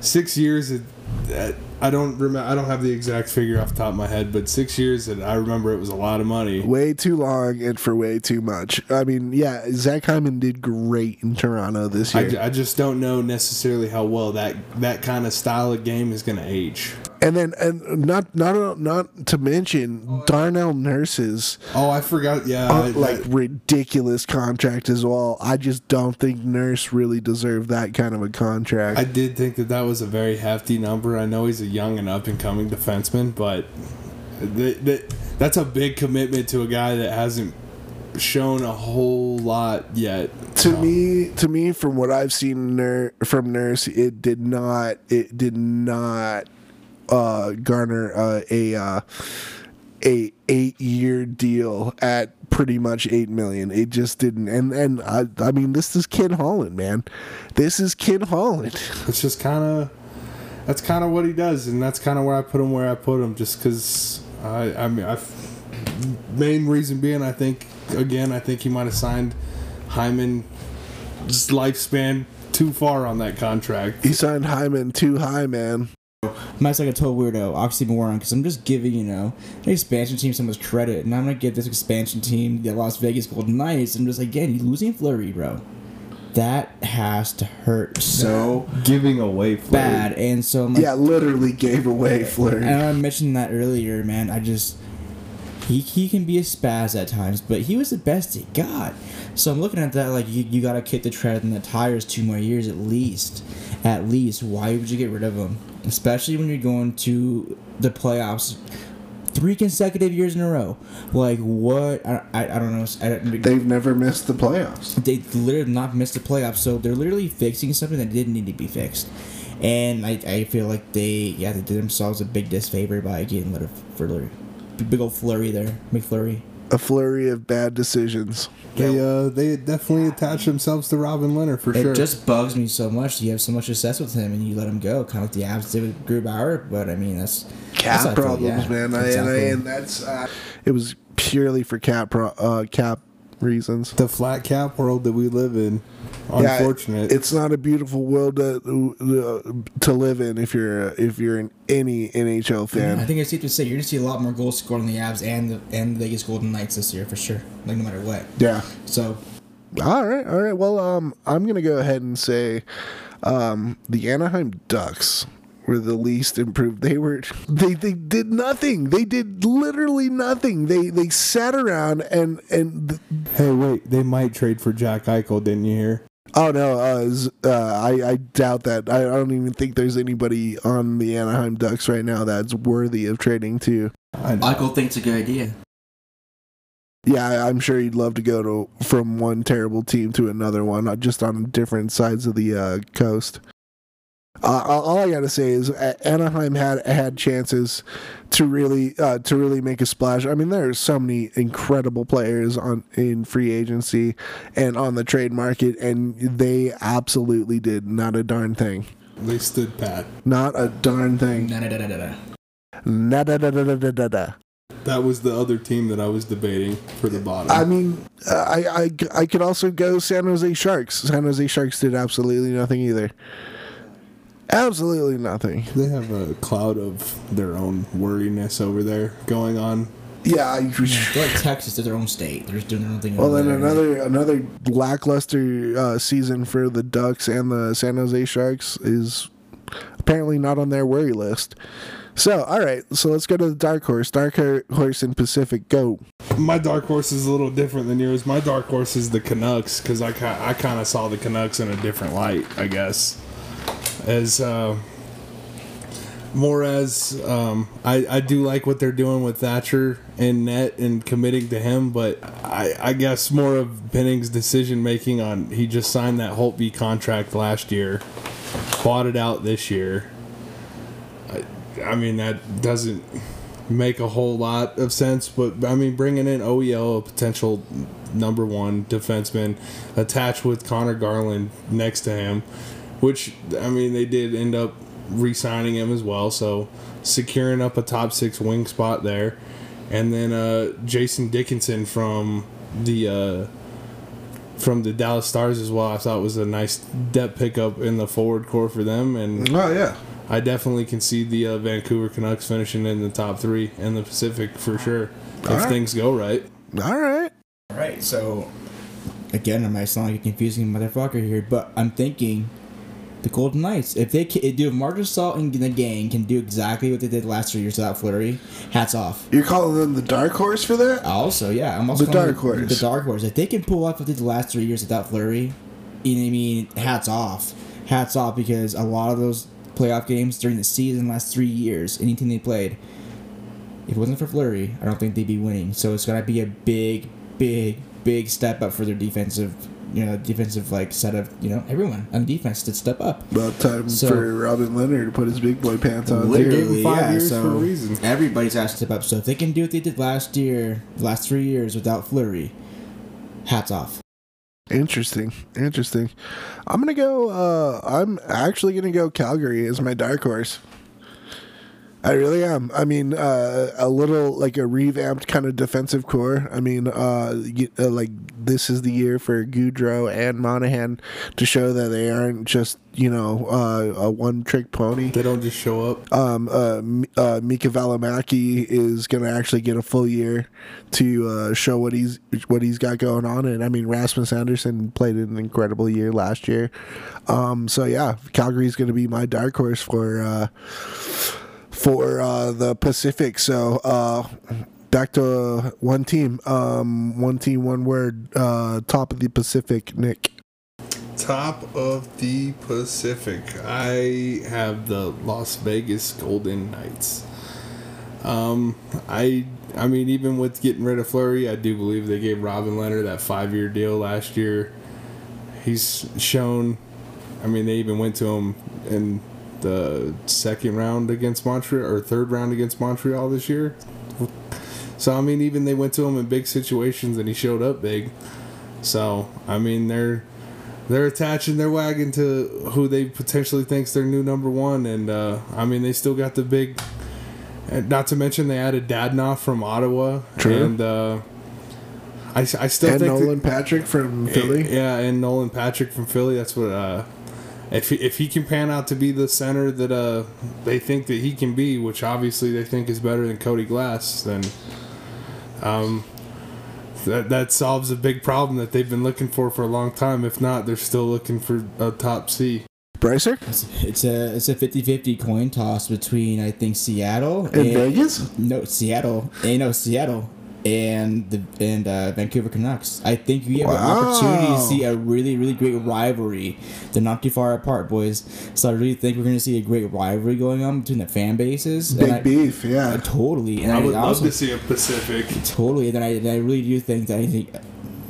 six years. It, that- I don't remember. I don't have the exact figure off the top of my head, but six years, and I remember it was a lot of money. way too long and for way too much. I mean, yeah, Zach Hyman did great in Toronto this year. ju- I just don't know necessarily how well that that kind of style of game is going to age. And then, and not not not to mention Darnell Nurse's Oh, I forgot. Yeah, uh, I- like I- ridiculous contract as well. I just don't think Nurse really deserved that kind of a contract. I did think that that was a very hefty number. I know he's a young and up and coming defenseman, but th- th- that's a big commitment to a guy that hasn't shown a whole lot yet. to me, to me, from what I've seen Nur- from Nurse, it did not, it did not uh, garner uh, a uh, a eight year deal at pretty much eight million. It just didn't. And and I, I mean, this is Ken Holland, man. This is Ken Holland. It's just kind of that's kind of what he does, and that's kind of where I put him where I put him, just because I I mean I main reason being I think again I think he might have signed Hyman just lifespan too far on that contract. He signed Hyman too high, man. Mike's like a total weirdo, oxymoron, because I'm just giving, you know, an expansion team so much credit, and I'm going to give this expansion team, the Las Vegas Golden Knights, I'm just like, again, you're losing Fleury, bro. That has to hurt so Giving away bad. And so I'm like, Yeah, literally gave away Fleury. and I mentioned that earlier, man. I just he he can be a spaz at times, but he was the best he got. So I'm looking at that like you, you gotta kick the tread and the tires two more years at least. At least, why would you get rid of him? Especially when you're going to the playoffs three consecutive years in a row. Like what? I, I, I don't know. I don't, They've never missed the playoffs. they literally not missed the playoffs, so they're literally fixing something that didn't need to be fixed. And I, I feel like they yeah they did themselves a big disfavor by getting rid of Fleury, big old flurry there, McFlurry. A flurry of bad decisions. They uh they definitely attach themselves to Robin Lehner for It sure. It just bugs me so much. You have so much success with him, and you let him go, kind of like the Avs did with Grubauer. But I mean, that's that's Cap how I feel, problems, yeah, man. I, and, I, and that's uh, it was purely for cap pro, uh, cap reasons. the flat cap world that we live in. Yeah, Unfortunate. it's not a beautiful world to, uh, to live in if you're if you're in any NHL fan. I think it's safe to say you're gonna see a lot more goals scored on the Avs and the and the Vegas Golden Knights this year for sure. Like no matter what. yeah. So All right, all right. Well, um, I'm gonna go ahead and say, Um, the Anaheim Ducks were the least improved. They were they they did nothing. They did literally nothing. They they sat around and and th- Hey, wait, they might trade for Jack Eichel, didn't you hear? oh no, uh, z- uh, I I doubt that. I, I don't even think there's anybody on the Anaheim Ducks right now that's worthy of trading to. I know. Michael thinks it's a good idea. Yeah, I- I'm sure he'd love to go to from one terrible team to another one, just on different sides of the uh, coast. Uh, all all I gotta say is Anaheim had had chances to really uh, to really make a splash. I mean, there are so many incredible players on in free agency and on the trade market, and they absolutely did not a darn thing. They stood pat. Not a darn thing. Da, da, da, da, da, da. Nada da da da da da da. That was the other team that I was debating for the bottom. I mean, uh, I, I I could also go San Jose Sharks. San Jose Sharks did absolutely nothing either. Absolutely nothing. they have a cloud of their own worriness over there going on. Yeah. I, They're like Texas, they're their own state. They're just doing their own thing. well, over then there. another another lackluster uh, season for the Ducks and the San Jose Sharks is apparently not on their worry list. So, all right. So let's go to the dark horse. Dark horse in Pacific. Go. My dark horse is a little different than yours. My dark horse is the Canucks because I, I kind of saw the Canucks in a different light, I guess. As uh, more as um, I, I do like what they're doing with Thatcher and net and committing to him, but I, I guess more of Benning's decision making on he just signed that Holtby contract last year, bought it out this year. I, I mean that doesn't make a whole lot of sense, but I mean bringing in OEL, a potential number one defenseman, attached with Conor Garland next to him, which I mean they did end up re-signing him as well, so securing up a top six wing spot there, and then uh, Jason Dickinson from the. Uh, from the Dallas Stars as well, I thought was a nice depth pickup in the forward core for them, and Oh yeah. I definitely can see the uh, Vancouver Canucks finishing in the top three in the Pacific for sure if Alright. things go right. All right. All right, so again, I might sound like a confusing motherfucker here, but I'm thinking the Golden Knights. If they can, do, if Marcus Salt and the gang can do exactly what they did last three years without Fleury, hats off. You're calling them the dark horse for that? Also, yeah, I'm also The dark horse. The dark horse. If they can pull off what they did the last three years without Fleury, you know what I mean? Hats off, hats off, because a lot of those playoff games during the season, last three years, any team they played, if it wasn't for Fleury, I don't think they'd be winning. So it's gonna be a big, big, big step up for their defensive, you know, defensive like set of you know everyone on defense to step up. About time So- for Robin Lehner to put his big boy pants on. They too. gave him five yeah, so. Everybody's asked to step up. So if they can do what they did last year, last three years without Fleury, hats off. Interesting. Interesting. I'm gonna go. Uh, I'm actually gonna go Calgary as my dark horse. I really am. I mean, uh, a little like a revamped kind of defensive core. I mean, uh, you, uh, like this is the year for Gaudreau and Monahan to show that they aren't just you know uh, a one trick pony. They don't just show up. um, uh, uh, Mika Valimaki is going to actually get a full year to uh, show what he's what he's got going on. And I mean, Rasmus Andersson played an incredible year last year. Um, so yeah, Calgary's going to be my dark horse for uh, for uh, the Pacific. So. Uh, Back to one team, um, one team, one word. Uh, top of the Pacific, Nick. Top of the Pacific. I have the Las Vegas Golden Knights. Um, I I mean, even with getting rid of Fleury, I do believe they gave Robin Lehner that five year deal last year. He's shown. I mean, they even went to him in the second round against Montreal or third round against Montreal this year. So I mean, even they went to him in big situations and he showed up big. So I mean, they're they're attaching their wagon to who they potentially thinks their new number one, and uh, I mean they still got the big. And not to mention they added Dadonov from Ottawa, True. and uh, I, I still And think that- Nolan Patrick from Philly. yeah, and Nolan Patrick from Philly. That's what. Uh, if he, if he can pan out to be the center that uh, they think that he can be, which obviously they think is better than Cody Glass, then um, that that solves a big problem that they've been looking for for a long time. If not, they're still looking for a top C. Brycer It's a it's a 50-50 coin toss between I think Seattle in Vegas. No, Seattle. Eh, no, Seattle and the and uh, Vancouver Canucks. I think we have an opportunity to see a really really great rivalry. They're not too far apart, boys. So I really think we're going to see a great rivalry going on between the fan bases. And Big I- beef, yeah. uh, totally. And I would I love also- to see a Pacific. Totally, and then I, and I really do think that I think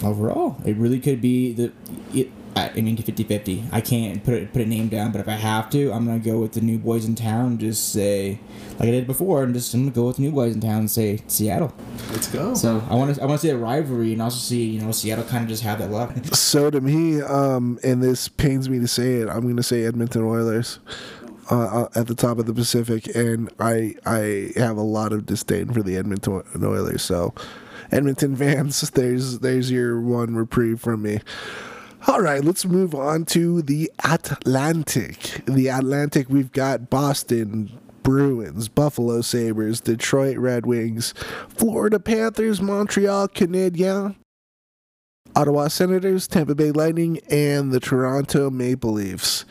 overall it really could be the. It, I I mean, 50-50. I can't put it, put a name down, but if I have to, I'm gonna go with the new boys in town. and Just say, like I did before, and just I'm gonna go with the new boys in town and say Seattle. Let's go. So I want to I want to see a rivalry and also see you know Seattle kind of just have that luck. So to me, um, and this pains me to say it, I'm going to say Edmonton Oilers uh, uh, at the top of the Pacific, and I I have a lot of disdain for the Edmonton Oilers. So, Edmonton fans, there's there's your one reprieve from me. All right, let's move on to the Atlantic. The Atlantic, we've got Boston Bruins, Buffalo Sabres, Detroit Red Wings, Florida Panthers, Montreal Canadiens, Ottawa Senators, Tampa Bay Lightning, and the Toronto Maple Leafs.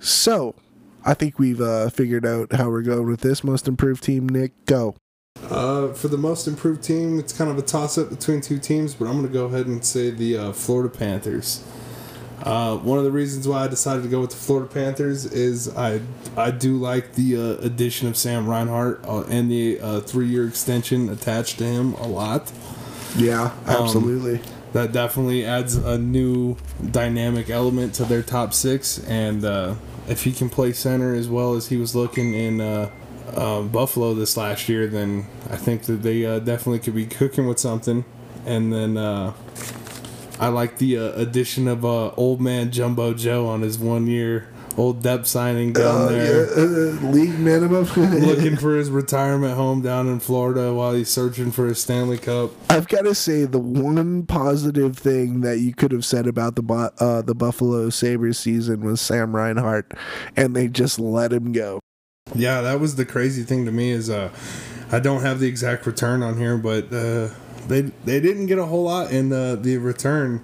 So, I think we've uh, figured out how we're going with this most improved team. Nick, go. Uh, for the most improved team, it's kind of a toss up between two teams, but I'm going to go ahead and say the uh, Florida Panthers. Uh, one of the reasons why I decided to go with the Florida Panthers is I I do like the uh, addition of Sam Reinhart uh, and the uh, three year extension attached to him a lot. Yeah, absolutely. That definitely adds a new dynamic element to their top six, and uh, if he can play center as well as he was looking in uh, uh, Buffalo this last year, then I think that they uh, definitely could be cooking with something. And then uh, I like the uh, addition of uh, old man Jumbo Joe on his one year old depth signing down Uh, there. yeah, uh, league minimum. Looking for his retirement home down in Florida while he's searching for his Stanley Cup. I've got to say the one positive thing that you could have said about the uh, the Buffalo Sabres season was Sam Reinhart, and they just let him go. Yeah, that was the crazy thing to me is uh, I don't have the exact return on here, but uh, they they didn't get a whole lot in the the return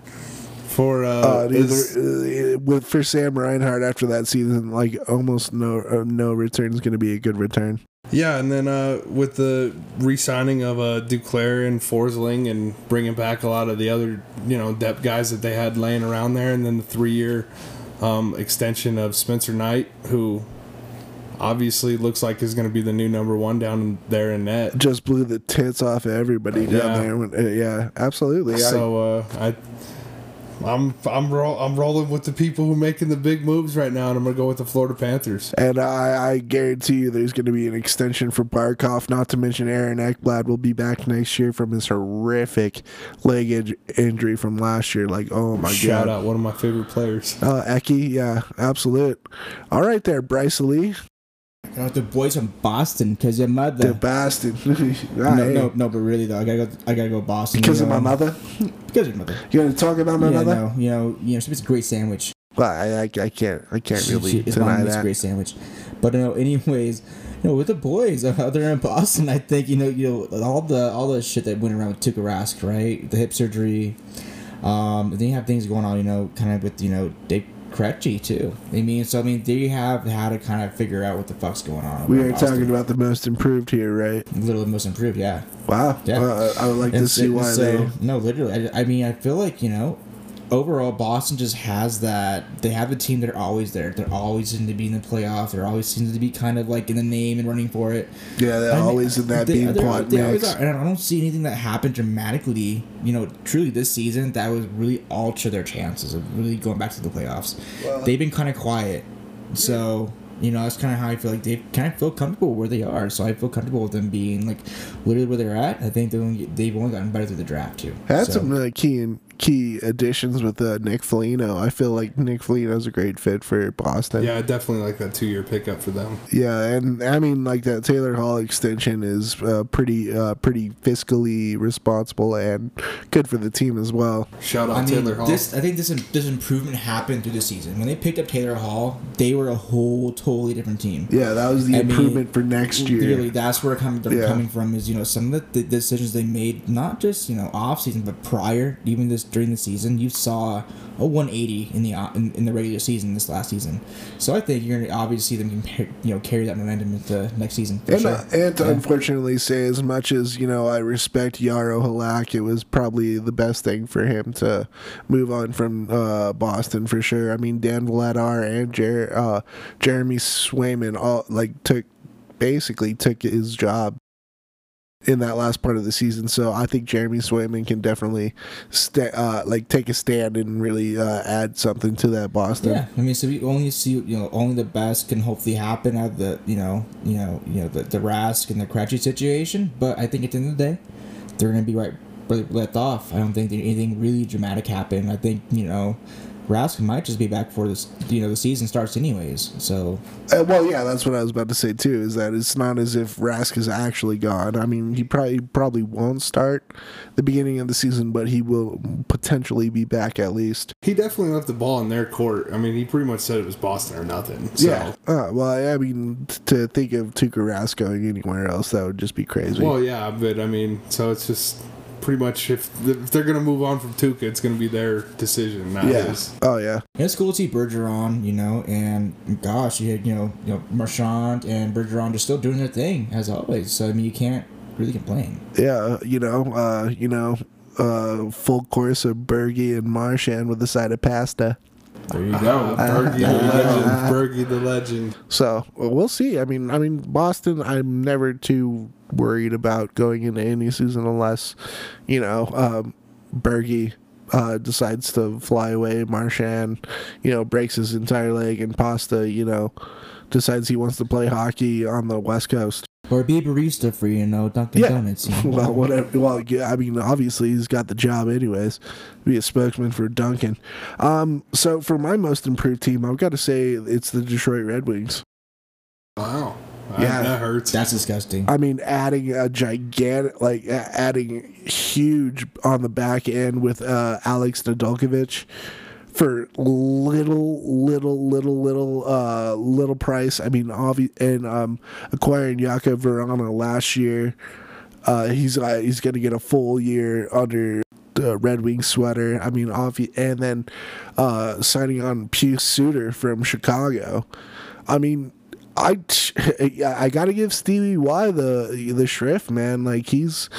for uh, Uh, his- uh, with for Sam Reinhart after that season, like almost no uh, no return is going to be a good return. yeah, and then uh, with the re-signing of uh, Duclair and Forsling and bringing back a lot of the other you know depth guys that they had laying around there, and then the three-year um, extension of Spencer Knight, who obviously looks like is going to be the new number one down there in net. Just blew the tits off of everybody down Yeah. there. Uh, yeah, absolutely. So uh, I, I'm I'm roll, I'm rolling with the people who are making the big moves right now, and I'm gonna go with the Florida Panthers. And I, I guarantee you there's going to be an extension for Barkov, not to mention Aaron Ekblad will be back next year from his horrific leg in- injury from last year. Like, oh my Shout God. out one of my favorite players. Uh, Eki, yeah, absolute. All right there, Bryce Lee, Go with the boys from Boston because your mother. the Boston. no, no, no, but really though, I gotta go. I gotta go Boston. Because you of my mother? Because of your mother. You going to talk about my yeah, mother? no, you know, you know, she makes a great sandwich. Well, I, I, I can't, I can't She- really she- deny makes a great sandwich. But you know, anyways, you know, with the boys out there in Boston, I think you know, you know, all the all the shit that went around with Tuukka Rask, right? The hip surgery. Um, then you have things going on, you know, kind of with you know Dave Krejci too. I mean, so I mean, they have how to kind of figure out what the fuck's going on. We are Boston. talking about the most improved here, right? literally most improved, yeah. Wow. Yeah. Uh, I would like to see why so, they. No, literally. I, I mean, I feel like you know, overall, Boston just has that. They have a team that are always there. They're always seem to be in the playoff. They're always seem to be kind of like in the name and running for it. Yeah, they're And always in that they- they're- pot they always are, and I don't see anything that happened dramatically. You know, truly this season that would really alter their chances of really going back to the playoffs. They've been kind of quiet, so. You know, that's kind of how I feel like they kind of feel comfortable where they are. So I feel comfortable with them being like literally where they're at. I think they've only, they've only gotten better through the draft too. Had So- some uh, key key additions with uh, Nick Foligno. I feel like Nick Foligno's a great fit for Boston. Yeah, I definitely like that two year pickup for them. Yeah, and I mean like that Taylor Hall extension is uh, pretty uh, pretty fiscally responsible and good for the team as well. Shout out I mean, Taylor Hall. this I think this this improvement happened through the season. When they picked up Taylor Hall, they were a whole totally different team. Yeah, that was the I mean, improvement for next year. Really, that's where coming they're Yeah. coming from is you know some of the, the decisions they made, not just you know off season, but prior, even this during the season. You saw a 180 in the uh, in, in the regular season this last season. So I think you're going to obviously see them compare, you know carry that momentum into next season. For And, sure. uh, and to Yeah. unfortunately say, as much as you know, I respect Yaro Halak, it was probably the best thing for him to move on from uh, Boston for sure. I mean, Dan Vladar and Jer- uh, Jeremy Swayman all like took basically took his job in that last part of the season. So I think Jeremy Swayman can definitely uh, like take a stand and really uh, add something to that Boston. Yeah, I mean, so we only see you know only the best can hopefully happen out of the you know you know you know the the Rask and the Krejci situation. But I think at the end of the day, they're gonna be right let off. I don't think anything really dramatic happened. I think you know Rask might just be back before this you know the season starts anyways. So Uh, well, yeah, that's what I was about to say too. Is that it's not as if Rask is actually gone. I mean, he probably probably won't start the beginning of the season, but he will potentially be back at least. He definitely left the ball in their court. I mean, he pretty much said it was Boston or nothing. So. Yeah. Uh, well, I mean, t- to think of Tuukka Rask going anywhere else, that would just be crazy. Well, yeah, but I mean, so it's just pretty much if, if they're gonna move on from Tuukka, it's gonna be their decision, not yeah. his. Oh yeah. it's cool to see Bergeron, you know, and gosh, you had you know you know Marchand and Bergeron just still doing their thing as always. So I mean, you can't really complain. Yeah. You know. Uh. You know. Uh. Full course of Bergie and Marchand with a side of pasta. There you go. Bergie the legend. Bergie the legend. So well, we'll see. I mean, I mean, Boston. I'm never too worried about going into any season unless, you know, um, Bergie uh, decides to fly away. Marchand, you know, breaks his entire leg, and Pasta, you know, decides he wants to play hockey on the West Coast. Or be a barista for you know Dunkin' Yeah. Donuts. You know? Well, whatever. Well, yeah, I mean, obviously he's got the job anyways. Be a spokesman for Dunkin'. Um, so for my most improved team, I've got to say it's the Detroit Red Wings. Wow. Yeah. Yeah, that hurts. That's disgusting. I mean, adding a gigantic, like adding huge on the back end with uh, Alex Nedeljkovic for little, little, little, little, uh, little price. I mean, and um, acquiring Jakub Vrana last year. Uh, he's uh, he's gonna get a full year under the Red Wing sweater. I mean, and then uh, signing on Pius Suter from Chicago. I mean, I I got to give Stevie Y the the shrift, man. Like he's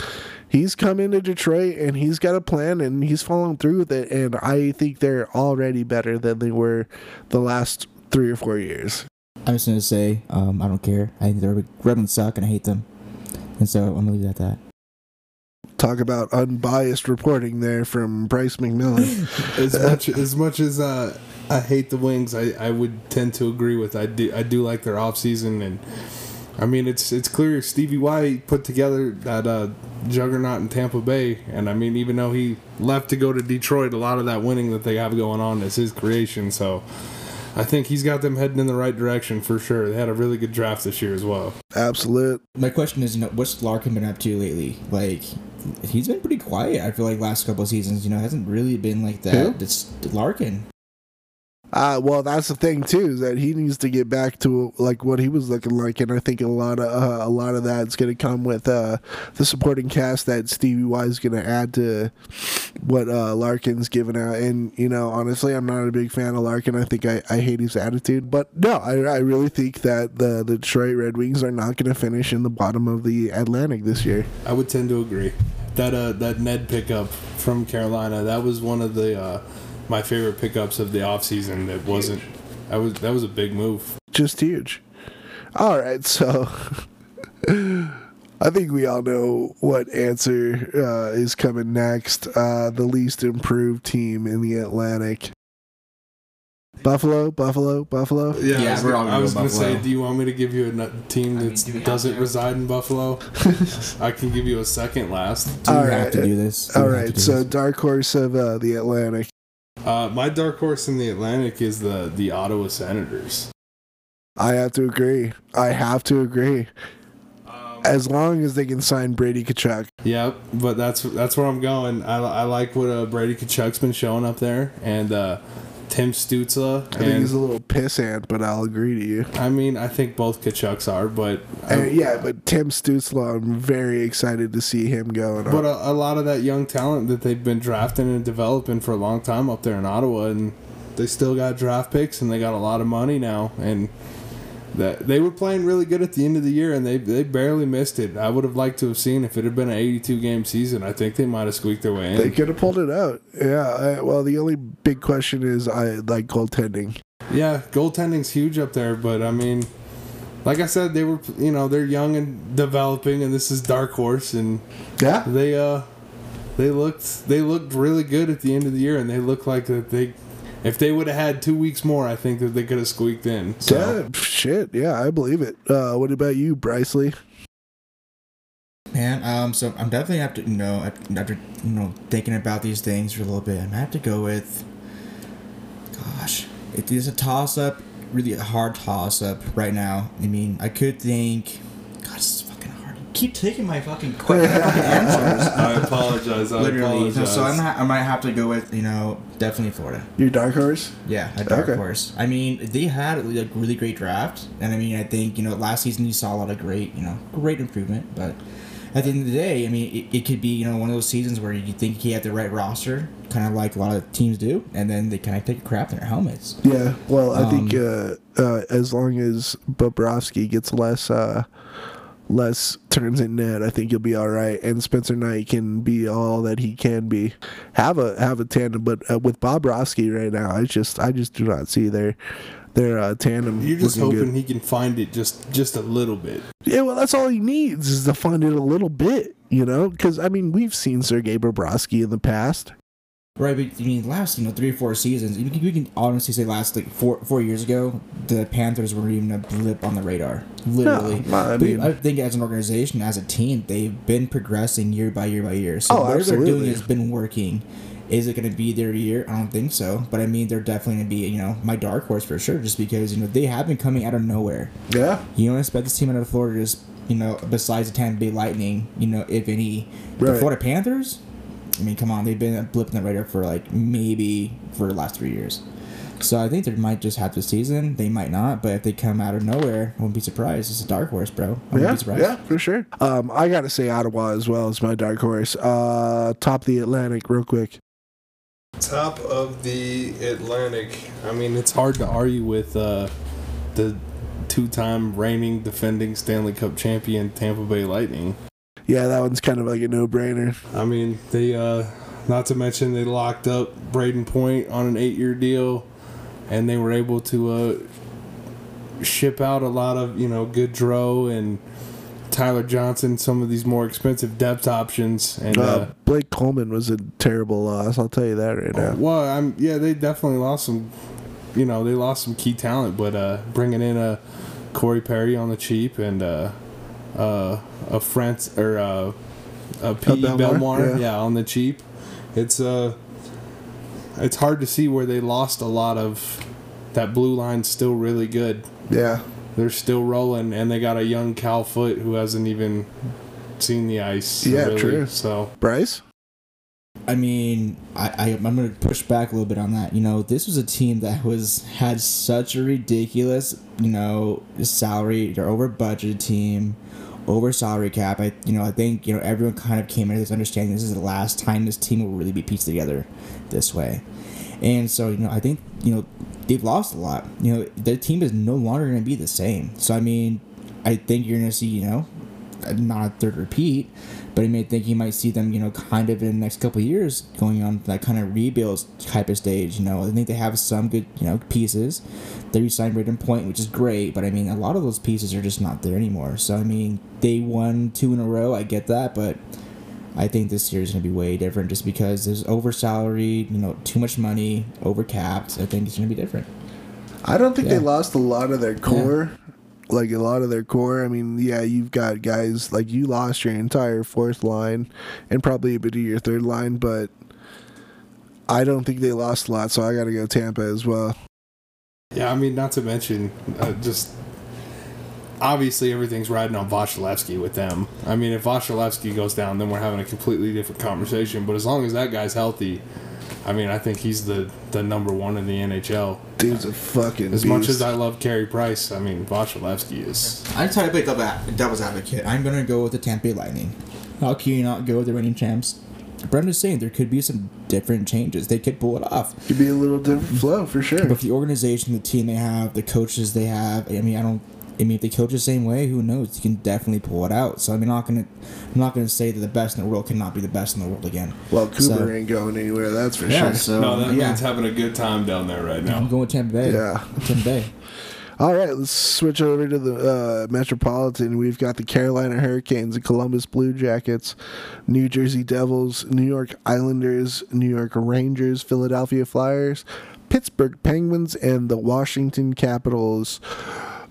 he's come into Detroit and he's got a plan and he's following through with it. And I think they're already better than they were the last three or four years. I'm just gonna say, um, I don't care. I think the Red Wings suck and I hate them, and so I'm gonna leave it at that. Talk about unbiased reporting there from Bryce McMillan. as much as much as uh, I hate the Wings, I, I would tend to agree with. I do I do like their off season, and I mean it's it's clear Stevie Y put together that uh, juggernaut in Tampa Bay, and I mean even though he left to go to Detroit, a lot of that winning that they have going on is his creation. So I think he's got them heading in the right direction for sure. They had a really good draft this year as well. Absolute. My question is, you know, what's Larkin been up to lately? Like, he's been pretty quiet. I feel like last couple of seasons, you know, hasn't really been like that. Who? It's Larkin. Uh, well, that's the thing too is that he needs to get back to like what he was looking like, and I think a lot of uh, a lot of that's going to come with uh, the supporting cast that Stevie Y is going to add to what uh, Larkin's given out. And you know, honestly, I'm not a big fan of Larkin. I think I, I hate his attitude, but no, I, I really think that the, the Detroit Red Wings are not going to finish in the bottom of the Atlantic this year. I would tend to agree. That uh that Ned pickup from Carolina, that was one of the uh my favorite pickups of the offseason that wasn't that was that was a big move. just huge. All right, so I think we all know what answer uh, is coming next. Uh, the least improved team in the Atlantic. Buffalo, Buffalo, Buffalo. Yeah, Yeah, I was, we're all gonna I go was gonna say, do you want me to give you a nu- team I mean, that do doesn't to? reside in Buffalo? I can give you a second last. Do you All have to do this? Do All you have to right, do so this? dark horse of uh, the Atlantic. Uh, my dark horse in the Atlantic is the the Ottawa Senators. I have to agree. I have to agree. As long as they can sign Brady Tkachuk. Yep, but that's that's where I'm going. I, I like what uh, Brady Tkachuk's been showing up there, and uh, Tim Stützle. I think he's a little pissant, but I'll agree to you. I mean, I think both Tkachuks are, but yeah, but Tim Stützle, I'm very excited to see him going. But a, a lot of that young talent that they've been drafting and developing for a long time up there in Ottawa, and they still got draft picks and they got a lot of money now, and that they were playing really good at the end of the year, and they they barely missed it. I would have liked to have seen if it had been an 82 game season. I think they might have squeaked their way in. they could have pulled it out. Yeah. I, well, the only big question is I like goaltending. Yeah, goaltending's huge up there, but I mean. Like I said, they were you know they're young and developing, and this is dark horse, and Yeah. they uh they looked they looked really good at the end of the year and they looked like that they if they would have had two weeks more i think that they could have squeaked in so Yeah, shit. Yeah, I believe it. Uh, what about you, Brycely? Man, um, so I'm definitely have to, you know, after you know thinking about these things for a little bit, I'm gonna have to go with. Gosh, it is a toss up, really a hard toss up right now. I mean, I could think. God, this is fucking hard. You keep taking my fucking, que- my fucking answers. i apologize i Literally, so, apologize so I'm ha- I might have to go with you know definitely Florida. Your dark horse? Yeah, a dark Okay. horse. I mean, they had a really great draft, and I mean, I think you know last season you saw a lot of great, you know, great improvement. But at the end of the day, I mean, it, it could be you know one of those seasons where you think he had the right roster, kind of like a lot of teams do, and then they kind of take a crap in their helmets. Yeah. Well, I think Um, uh, uh, as long as Bobrovsky gets less uh, less turns in net, I think you'll be all right. And Spencer Knight can be all that he can be. Have a have a tandem, but uh, with Bobrovsky right now, I just I just do not see their their uh, tandem. you're just hoping good. he can find it just just a little bit Yeah, well, that's all he needs is to find it a little bit, you know. Because I mean, we've seen Sergei Bobrovsky in the past. Right, but I mean, last you know three or four seasons, you can, you can honestly say last like four four years ago, the Panthers weren't even a blip on the radar, literally. No, I But mean- I think as an organization, as a team, they've been progressing year by year by year. So Oh, whatever they're doing has been working. Is it going to be their year? I don't think so. But I mean, they're definitely going to be you know my dark horse for sure, just because you know they have been coming out of nowhere. Yeah. You don't expect this team out of Florida just you know besides the Tampa Bay Lightning, you know if any, the Florida Panthers. I mean, come on, they've been a blip in the radar for like maybe for the last three years. So I think they might just have the season. They might not, but if they come out of nowhere, I wouldn't be surprised. It's a dark horse, bro. I wouldn't Yeah, be surprised. yeah, for sure. Um, I gotta say Ottawa as well as my dark horse. Uh, top of the Atlantic, real quick. top of the atlantic i mean it's hard to argue with uh the two-time reigning defending stanley cup champion tampa bay lightning Yeah, that one's kind of like a no-brainer. I mean, they uh not to mention they locked up Brayden Point on an eight-year deal, and they were able to uh ship out a lot of you know Goodrow and Tyler Johnson, some of these more expensive depth options, and Uh, uh, Blake Coleman was a terrible loss. I'll tell you that right now. well, I'm yeah, they definitely lost some, you know, they lost some key talent, but uh bringing in a Corey Perry on the cheap and uh a France or uh a P. Bellemare, Belmar, yeah. yeah. on the cheap. It's uh it's hard to see where they lost a lot of that blue line's still really good. Yeah, They're still rolling and they got a young Cal Foote who hasn't even seen the ice. Yeah, really. true. So Bryce. I mean, I, I I'm gonna push back a little bit on that. You know, this was a team that was had such a ridiculous, you know, salary or over budget team, over salary cap. I you know I think you know everyone kind of came into this understanding this is the last time this team will really be pieced together this way, and so you know I think you know they've lost a lot. You know their team is no longer going to be the same. So I mean, I think you're going to see you know not a third repeat, but I may think you might see them, you know, kind of in the next couple of years going on that kind of rebuild type of stage. You know, I think they have some good, you know, pieces. They re-signed Brayden Point, which is great, but I mean, a lot of those pieces are just not there anymore. So I mean, they won two in a row. I get that, but I think this year is going to be way different just because there's over salary, you know, too much money, over capped. I think it's going to be different. I don't think they lost a lot of their core. Like a lot of their core. I mean, yeah, you've got guys like you lost your entire fourth line and probably a bit of your third line, but I don't think they lost a lot, so I got to go Tampa as well. Yeah, I mean, not to mention, uh, just obviously everything's riding on Vasilevskiy with them. I mean, if Vasilevskiy goes down, then we're having a completely different conversation. But as long as that guy's healthy, I mean, I think he's the the number one in the NHL. Dude's a fucking As much as I love Carey Price, I mean, Vasilevskiy is. I try to play double, devil's advocate. I'm gonna go with the Tampa Bay Lightning. How can you not go with the reigning champs? But I'm just saying there could be some different changes. They could pull it off. Could be a little different flow for sure. But the organization, the team they have, the coaches they have. I mean, I don't. I mean, if they coach the same way, who knows? You can definitely pull it out. So I'm not gonna. I'm not gonna say that the best in the world cannot be the best in the world again. Well, Cooper So- ain't going anywhere, that's for Yeah, sure. so no, that yeah, man's having a good time down there right now. I'm going with Tampa Bay. Yeah. Tampa Bay. All right, let's switch over to the uh, Metropolitan. We've got the Carolina Hurricanes, the Columbus Blue Jackets, New Jersey Devils, New York Islanders, New York Rangers, Philadelphia Flyers, Pittsburgh Penguins, and the Washington Capitals.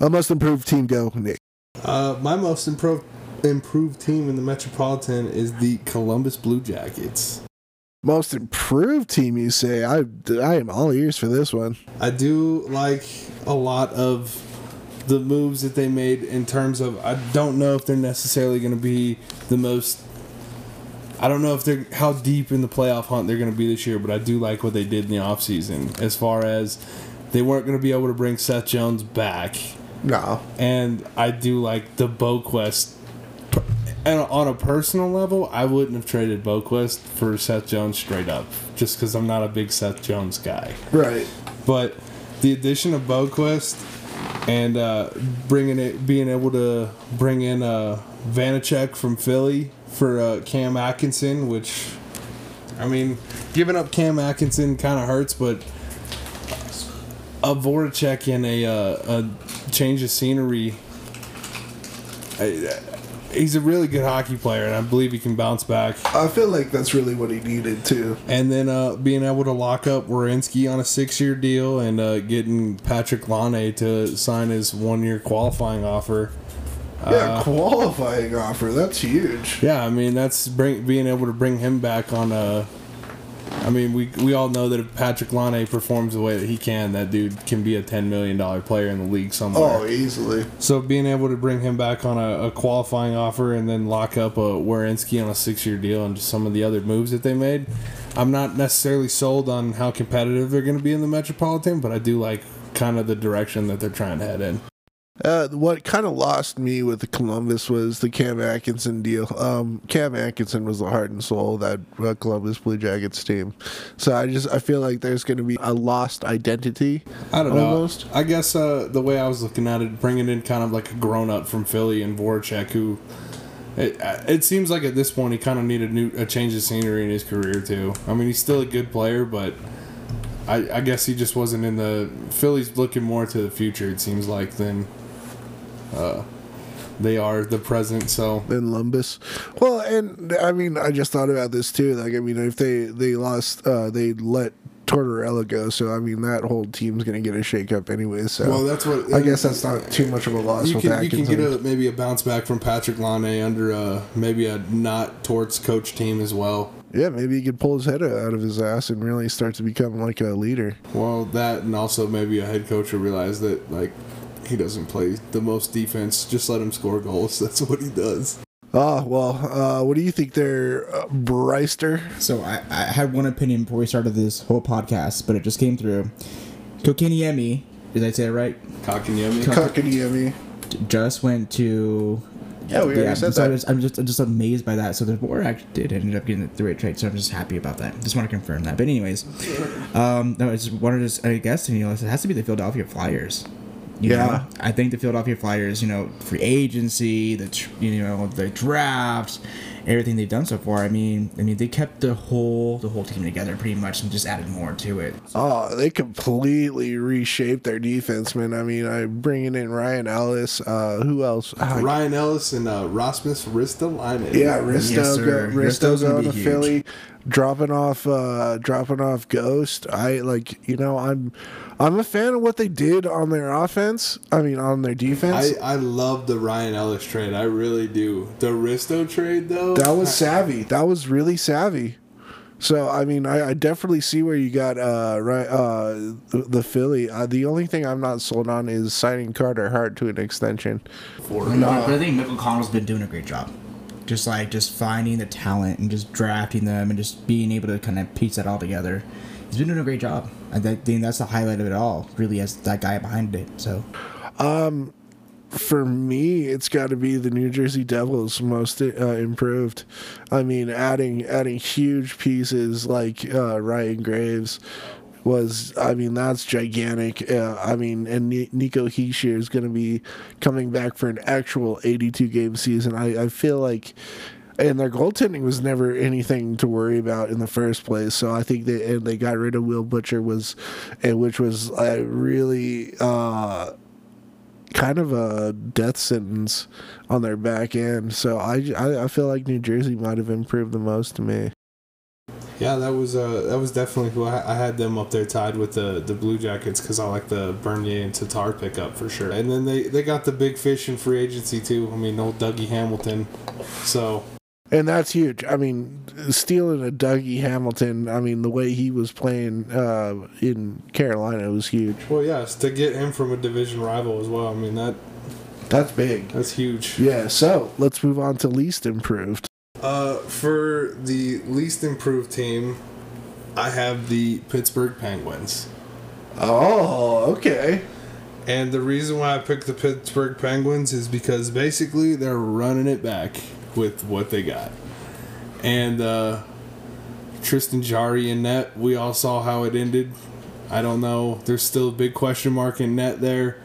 A most improved team go, Nick. Uh, my most improved improved team in the Metropolitan is the Columbus Blue Jackets. Most improved team, you say? I, I am all ears for this one. I do like a lot of the moves that they made in terms of I don't know if they're necessarily going to be the most I don't know if they're how deep in the playoff hunt they're going to be this year, but I do like what they did in the offseason as far as they weren't going to be able to bring Seth Jones back. No. And I do like the Boqvist. And on a personal level, I wouldn't have traded Boqvist for Seth Jones straight up, just because I'm not a big Seth Jones guy. Right. But the addition of Boqvist and uh, bringing it, being able to bring in uh, Voracek from Philly for uh, Cam Atkinson, which, I mean, giving up Cam Atkinson kind of hurts, but a Voracek and a, uh, a change of scenery. I, he's a really good hockey player, and I believe he can bounce back. I feel like that's really what he needed, too. And then uh, being able to lock up Werenski on a six-year deal and uh, getting Patrick Laine to sign his one-year qualifying offer. Yeah, qualifying offer. That's huge. Yeah, I mean that's bring, being able to bring him back on a. I mean, we we all know that if Patrick Laine performs the way that he can, that dude can be a ten million dollar player in the league somewhere. Oh, easily. So being able to bring him back on a, a qualifying offer and then lock up a Werenski on a six year deal and just some of the other moves that they made, I'm not necessarily sold on how competitive they're going to be in the Metropolitan, but I do like kind of the direction that they're trying to head in. Uh, what kind of lost me with the Columbus was the Cam Atkinson deal. Um, Cam Atkinson was the heart and soul of that uh, Columbus Blue Jackets team. So I just I feel like there's going to be a lost identity. I don't know. I guess uh, the way I was looking at it, bringing in kind of like a grown up from Philly and Voracek, who it, uh, it seems like at this point he kind of needed new, a change of scenery in his career too. I mean, he's still a good player, but I, I guess he just wasn't in the Philly's looking more to the future. It seems like than uh, they are the present. So in Lumbus. Well, and I mean, I just thought about this too. Like, I mean, if they they lost, uh, they let Tortorella go. So I mean, that whole team's gonna get a shakeup anyway. So Well, that's what- I guess that's not too much of a loss you can you can get a maybe a bounce back from Patrick Laine under uh, maybe a not Torts coach team as well. yeah, maybe he could pull his head out of his ass and really start to become like a leader. Well, that and also maybe a head coach will realize that like he doesn't play the most defense. Just let him score goals. That's what he does. Oh well, uh, what do you think there, uh, Bryster? So I, I had one opinion before we started this whole podcast, but it just came through. Kokiniemi, did I say it right? Kakanyemi. Kakaniemi. Just went to. Yeah, we already said so that. I just, I'm just I'm just amazed by that. So the War actually did ended up getting the right trade. So I'm just happy about that. Just want to confirm that. But anyways, um, no, I just wanted to. s- I guess you know it has to be the Philadelphia Flyers. You Yeah. know? I think the Philadelphia Flyers, you know, free agency, the tr- you know the drafts, everything they've done so far. I mean, I mean they kept the whole the whole team together pretty much and just added more to it. Oh, they completely reshaped their defense, man. I mean, I bringing in Ryan Ellis. Uh, who else? Ah, Ryan Ellis and uh, Rasmus Ristolainen. Yeah, Risto, Yes, go, sir. Risto Risto's gonna going be to huge. Philly, dropping off, uh, dropping off Ghost. I like, you know, I'm, I'm a fan of what they did on their offense. I mean, on their defense. I, I love the Ryan Ellis trade. I really do. The Risto trade though. that was savvy. That was really savvy. So I mean, I, I definitely see where you got uh right uh the, the Philly. Uh, the only thing I'm not sold on is signing Carter Hart to an extension. But I think Michael Connell's been doing a great job. Just like just finding the talent and just drafting them and just being able to kind of piece that all together. He's been doing a great job. I think that's the highlight of it all, really, as that guy behind it. So for me, it's got to be the New Jersey Devils most uh, improved. I mean, adding adding huge pieces like uh, Ryan Graves was. I mean, that's gigantic. Uh, I mean, and Ni- Nico Hischier is going to be coming back for an actual 82 game season. I, I feel like. And their goaltending was never anything to worry about in the first place. So I think they and they got rid of Will Butcher was, which was uh, really uh, kind of a death sentence on their back end. So I, I feel like New Jersey might have improved the most to me. Yeah, that was uh, that was definitely who I, I had them up there tied with the the Blue Jackets because I like the Bernier and Tatar pickup for sure. And then they they got the big fish in free agency too. I mean, old Dougie Hamilton. So And that's huge. I mean, stealing a Dougie Hamilton, I mean, the way he was playing uh, in Carolina was huge. well, yes, to get him from a division rival as well. I mean that That's big. that's huge. Yeah, so let's move on to least improved. Uh, for the least improved team, I have the Pittsburgh Penguins. Oh, okay. And the reason why I picked the Pittsburgh Penguins is because basically they're running it back with what they got. And uh, Tristan Jarry in net, we all saw how it ended. I don't know. There's still a big question mark in net there.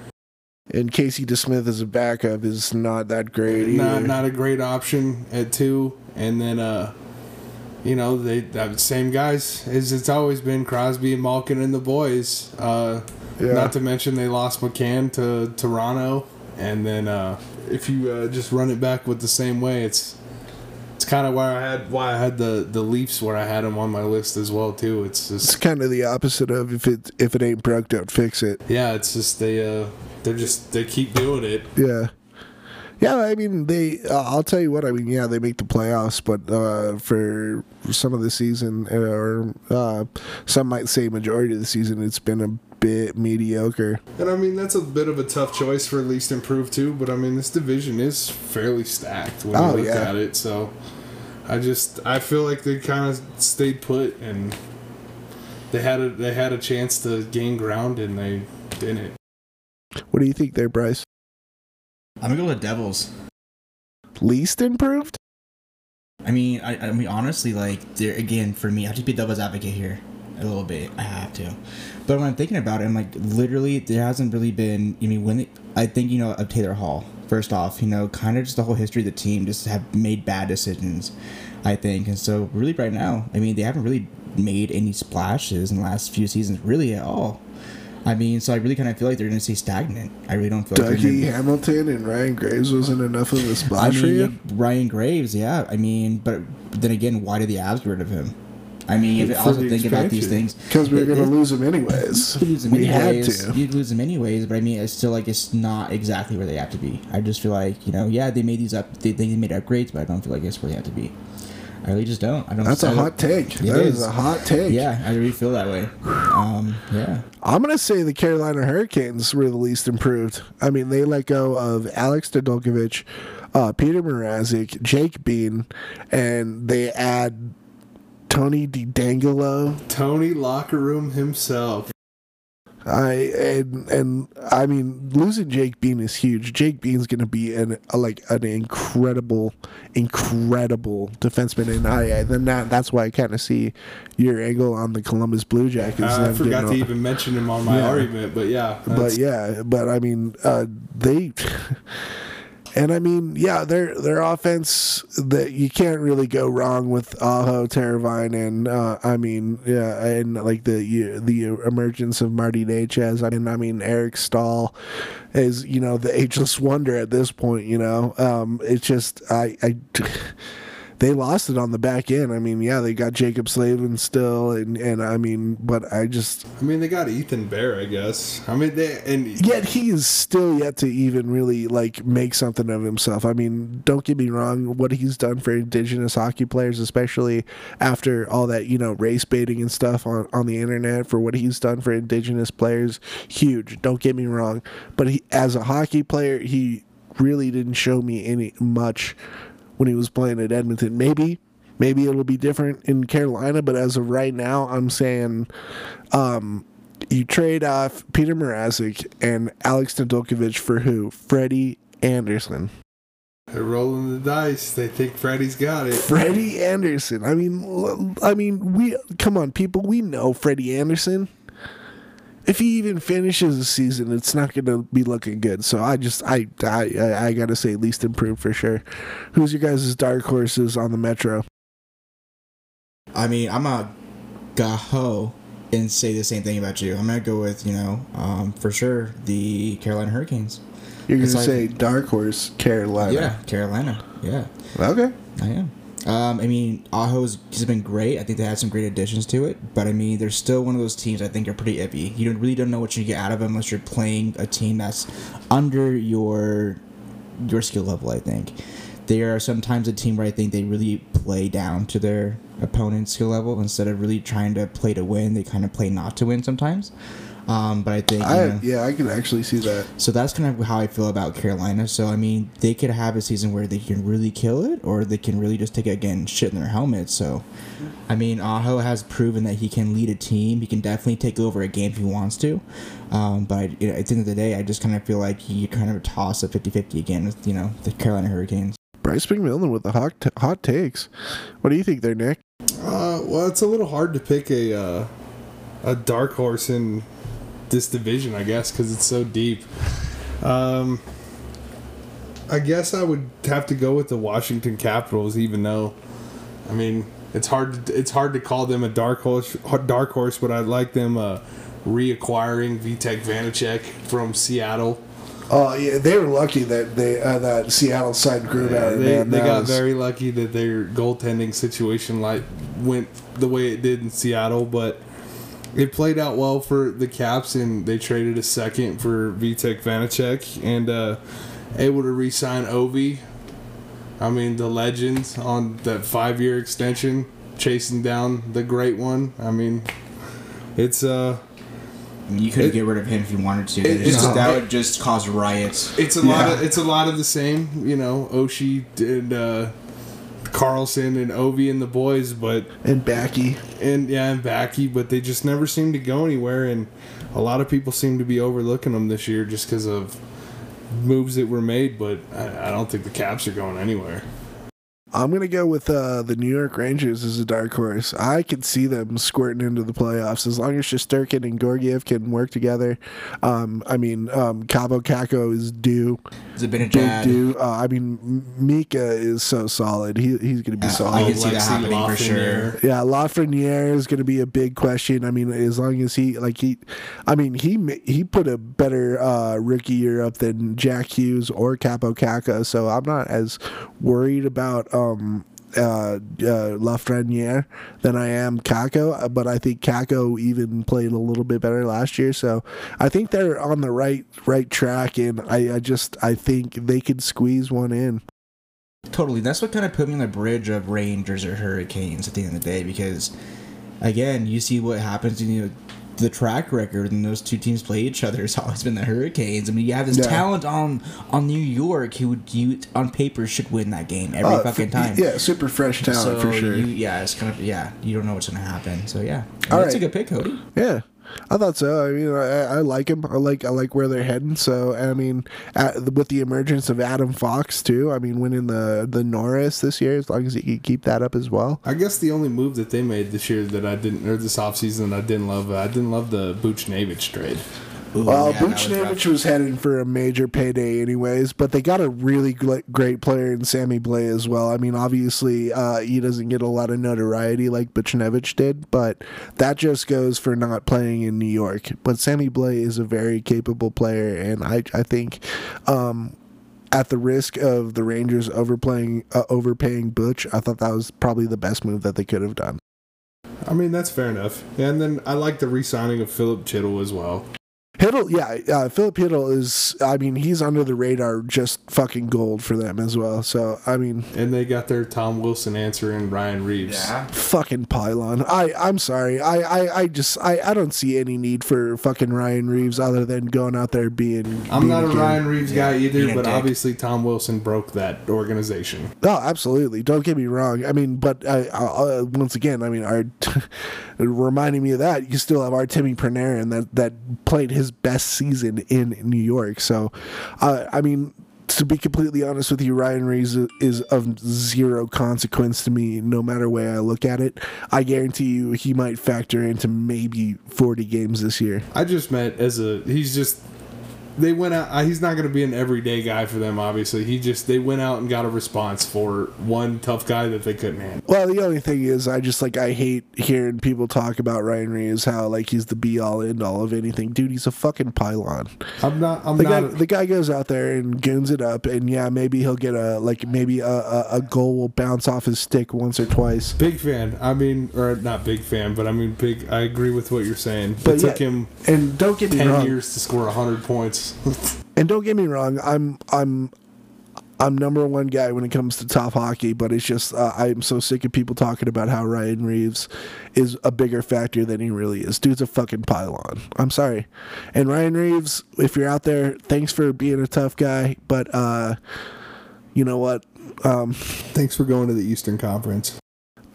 And Casey DeSmith as a backup is not that great either. Not not a great option at two. And then uh, you know they the same guys as it's always been Crosby and Malkin and the boys. Uh, Yeah. Not to mention they lost McCann to Toronto, and then uh, if you uh, just run it back with the same way, it's it's kind of why I had why I had the the Leafs where I had them on my list as well too. It's it's just kind of the opposite of if it if it ain't broke, don't fix it. yeah, it's just they uh they're just they keep doing it. Yeah. Yeah, I mean they. Uh, I'll tell you what. I mean, yeah, they make the playoffs, but uh, for some of the season, uh, or uh, some might say majority of the season, it's been a bit mediocre. And I mean that's a bit of a tough choice for at least improved too, but I mean this division is fairly stacked when Oh, you look yeah. at it. So I just I feel like they kind of stayed put and they had a they had a chance to gain ground and they didn't. What do you think there, Bryce? I'm gonna go with the Devils. Least improved? I mean, I, I mean, honestly, like, there again for me, I have to be devil's advocate here a little bit. I have to, but when I'm thinking about it, I'm like, literally, there hasn't really been. I mean, when I think you know of Taylor Hall. First off, you know, kind of just the whole history of the team just have made bad decisions. I think, and so really right now, I mean, they haven't really made any splashes in the last few seasons, really at all. I mean, so I really kind of feel like they're going to stay stagnant. I really don't feel like Dougie gonna, Hamilton and Ryan Graves wasn't enough of a splash for mean, you. Ryan Graves, yeah. I mean, but then again, why did the Avs get rid of him? I mean, if also the think about these things Because we were going to lose him anyways. you lose them we had to. You lose them anyways, but I mean, it's still like it's not exactly where they have to be. I just feel like you know, yeah, they made these up, they, they made upgrades, but I don't feel like it's where they have to be. I really just don't. I don't. That's I a hot take. That is. is. a hot take. Yeah, I really feel that way. Um, yeah. I'm going to say the Carolina Hurricanes were the least improved. I mean, they let go of Alex Nedeljkovic, uh, Peter Mrazek, Jake Bean, and they add Tony DeAngelo. Tony locker room himself. I and and I mean losing Jake Bean is huge. Jake Bean's going to be an a, like an incredible, incredible defenseman, and I, I then that that's why I kind of see your angle on the Columbus Blue Jackets. I them forgot to even mention him on my Yeah. argument, but yeah, but yeah, but I mean, uh, they, and I mean, yeah, their their offense that you can't really go wrong with Aho, Teravainen, and uh, I mean, yeah, and like the the emergence of Marty Necas. I mean, I mean Eric Staal is you know the ageless wonder at this point. You know, um, it's just I I. They lost it on the back end. I mean, yeah, they got Jaccob Slavin still, and, and I mean, but I just I mean they got Ethan Bear, I guess. I mean they and yet he is still yet to even really like make something of himself. I mean, don't get me wrong, what he's done for indigenous hockey players, especially after all that, you know, race baiting and stuff on, on the internet for what he's done for indigenous players, huge. Don't get me wrong. But he as a hockey player, he really didn't show me any much when he was playing at Edmonton. Maybe, maybe it'll be different in Carolina, but as of right now, I'm saying um, you trade off Peter Mrazek and Alex Nedeljkovic for who? Freddie Andersen. They're rolling the dice. They think Freddie's got it. Freddie Andersen. I mean, I mean, we come on, people. We know Freddie Andersen. If he even finishes the season, it's not going to be looking good. So I just, I, I, I, got to say, at least improved for sure. Who's your guys' dark horses on the Metro? I mean, I'm a gaho and say the same thing about you. I'm gonna go with you know, um, for sure the Carolina Hurricanes. You're gonna like- say dark horse Carolina. Yeah, Carolina. Yeah, Okay. I am. Um, I mean, Aho's has been great. I think they had some great additions to it, but I mean, they're still one of those teams I think are pretty iffy. You don't, really don't know what you get out of them unless you're playing a team that's under your your skill level. I think they are sometimes a team where I think they really play down to their opponent's skill level instead of really trying to play to win. They kind of play not to win sometimes. Um, but I think I, know, yeah, I can actually see that. so that's kind of how I feel about Carolina. So I mean, they could have a season where they can really kill it, or they can really just take it again shit in their helmet. So, I mean, Aho has proven that he can lead a team. He can definitely take over a game if he wants to. Um, but you know, at the end of the day, I just kind of feel like he kind of toss a 50-50 again with you know the Carolina Hurricanes. Bryce McMillan with the hot, t- hot takes. What do you think there, Nick? Uh, well, it's a little hard to pick a uh, a dark horse in this division, I guess, because it's so deep. Um, I guess I would have to go with the Washington Capitals, even though, I mean, it's hard. To, it's hard to call them a dark horse. Dark horse, but I'd like them uh, reacquiring Vitek Vanecek from Seattle. Oh yeah, they were lucky that they uh, that Seattle side Grubauer. they man. they That got was- very lucky that their goaltending situation like went the way it did in Seattle, but it played out well for the Caps, and they traded a second for Vitek Vanecek and uh, able to re-sign Ovi. I mean, the legend on that five-year extension, chasing down the great one. I mean, it's uh, you could It- get rid of him if you wanted to. It- just- that would just cause riots. it's a lot of it's a lot of the same. You know, Oshie and uh, Carlson and Ovi and the boys, but and Backy. and yeah, and Backy, but they just never seem to go anywhere. And a lot of people seem to be overlooking them this year just because of moves that were made. But I, I don't think the Caps are going anywhere. I'm gonna go with uh, the New York Rangers as a dark horse. I could see them squirting into the playoffs as long as Shesterkin and Georgiev can work together. Um, I mean, um, Kaapo Kakko is due, It's a bit of big due. Uh, I mean, Mika is so solid. He he's gonna be I solid. can see that Alexi happening for sure. Yeah, Lafreniere is going to be a big question. I mean, as long as he like he, I mean he he put a better uh, rookie year up than Jack Hughes or Kaapo Kakko, so I'm not as worried about um uh, uh Lafreniere than I am Kakko, but I think Kakko even played a little bit better last year, so I think they're on the right right track, and I, I just I think they could squeeze one in. Totally. That's what kind of put me on the bridge of Rangers or Hurricanes at the end of the day because, again, you see what happens in you the track record and those two teams play each other. has always been the Hurricanes. I mean, you have this Yeah. talent on on New York who you on paper should win that game every Uh, fucking time. Yeah, super fresh talent so for sure. You, yeah, it's kind of yeah. You don't know what's gonna happen. So yeah, All that's right. a good pick, Cody. Yeah, I thought so. I mean, I, I like him. I like I like where they're heading. So I mean, at, with the emergence of Adam Fox too. I mean, winning the the Norris this year, as long as he can keep that up as well. I guess the only move that they made this year that I didn't, or this offseason I didn't love, I didn't love the Buchnevich trade. Ooh, Well, yeah, that was rough. Was heading for a major payday, anyways. But they got a really great player in Sammy Blais as well. I mean, obviously, uh, he doesn't get a lot of notoriety like Buchnevich did, but that just goes for not playing in New York. But Sammy Blais is a very capable player, and I I think. Um, at the risk of the Rangers overplaying, uh, overpaying Butch, I thought that was probably the best move that they could have done. I mean, that's fair enough. And then I like the re signing of Filip Chytil as well. Chytil, yeah, uh, Filip Chytil is. I mean, he's under the radar, just fucking gold for them as well. So I mean, And they got their Tom Wilson answer in Ryan Reaves. Yeah. fucking pylon. I I'm sorry. I I, I just I, I don't see any need for fucking Ryan Reaves other than going out there being. I'm being not a kid. Ryan Reaves guy either, being but dick. obviously Tom Wilson broke that organization. Oh, absolutely. Don't get me wrong. I mean, but uh, uh, once again, I mean, our reminding me of that, you still have Artemi Panarin that that played his best season in New York. So, uh, I mean. To be completely honest with you, Ryan Reaves is of zero consequence to me, no matter way I look at it. I guarantee you, he might factor into maybe forty games this year. I just meant as a he's just they went out. uh, He's not going to be an everyday guy for them. Obviously, he just they went out and got a response for one tough guy that they couldn't handle. Well, the only thing is, I just like I hate hearing people talk about Ryan Reaves how like he's the be all end all of anything. Dude, he's a fucking pylon. I'm not. I'm The guy, not. the guy goes out there and goons it up, and yeah, maybe he'll get a like maybe a, a, a goal will bounce off his stick once or twice. Big fan. I mean, or not big fan, but I mean, big. I agree with what you're saying. But it took yeah, him And don't get me ten wrong. years to score hundred points. And don't get me wrong. I'm I'm I'm number one guy when it comes to top hockey, but it's just uh, I'm so sick of people talking about how Ryan Reaves is a bigger factor than he really is. Dude's a fucking pylon. I'm sorry. And Ryan Reaves, if you're out there, thanks for being a tough guy, but uh, you know what? Um, Thanks for going to the Eastern Conference.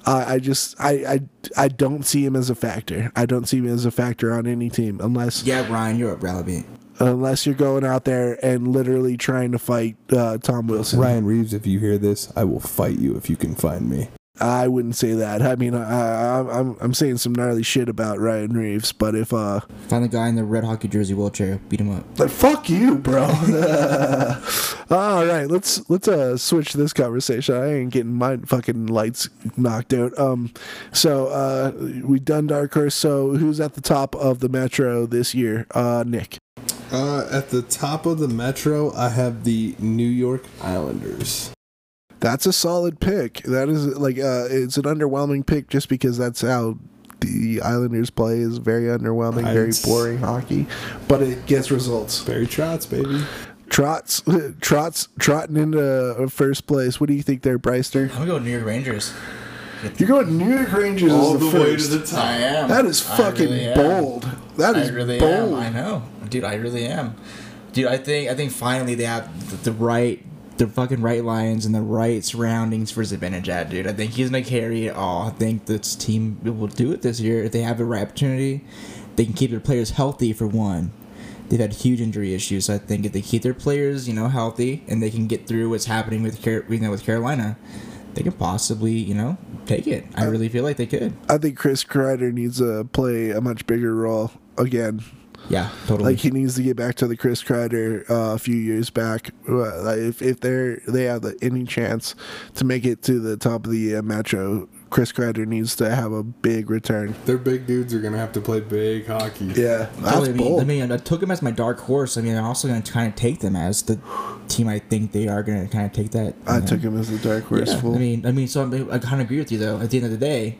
I, I just I, I I don't see him as a factor. I don't see him as a factor on any team unless Yeah, Ryan, you're a rally. Unless you're going out there and literally trying to fight uh, Tom Wilson. Ryan Reaves, if you hear this, I will fight you if you can find me. I wouldn't say that. I mean, I, I, I'm I'm saying some gnarly shit about Ryan Reaves, but if uh, Find the guy in the red hockey jersey wheelchair, beat him up. like fuck you, bro. All right, let's let's uh switch this conversation. I ain't getting my fucking lights knocked out. Um, so uh, we done Dark Horse. So who's at the top of the Metro this year? Uh, Nick. Uh, at the top of the Metro, I have the New York Islanders. That's a solid pick. That is like uh, it's an underwhelming pick just because that's how the Islanders play is very underwhelming, very I'd- boring hockey, but it gets results. Barry Trotz, baby. Trots, trots, trotting into uh, first place. What do you think there, Bryster? I'm gonna go New York Rangers. You're going New York Rangers as the, first. I am. That is fucking really am. That is I really bold. am. I know, dude. I really am, dude. I think I think finally they have the, the right, the fucking right lines and the right surroundings for Zibanejad, dude. I think he's gonna carry it all. I think this team will do it this year if they have the right opportunity. They can keep their players healthy for one. They've had huge injury issues. So I think if they keep their players, you know, healthy and they can get through what's happening with Car- you know with Carolina, they could possibly, you know, take it. I really feel like they could. I think Chris Kreider needs to play a much bigger role again. Yeah, totally. Like he needs to get back to the Chris Kreider uh, a few years back. Uh, like, if if they're they have the, any chance to make it to the top of the uh, Metro, Chris Kreider needs to have a big return. Their big dudes are gonna have to play big hockey. Yeah, that's Totally, I mean, bold. I mean, I took them as my dark horse. I mean, I'm also going to kind of take them as the team. I think they are going to kind of take that. I know. took him as the dark horse. Yeah, fool. I mean, I mean, so I'm, I kind of agree with you though. At the end of the day,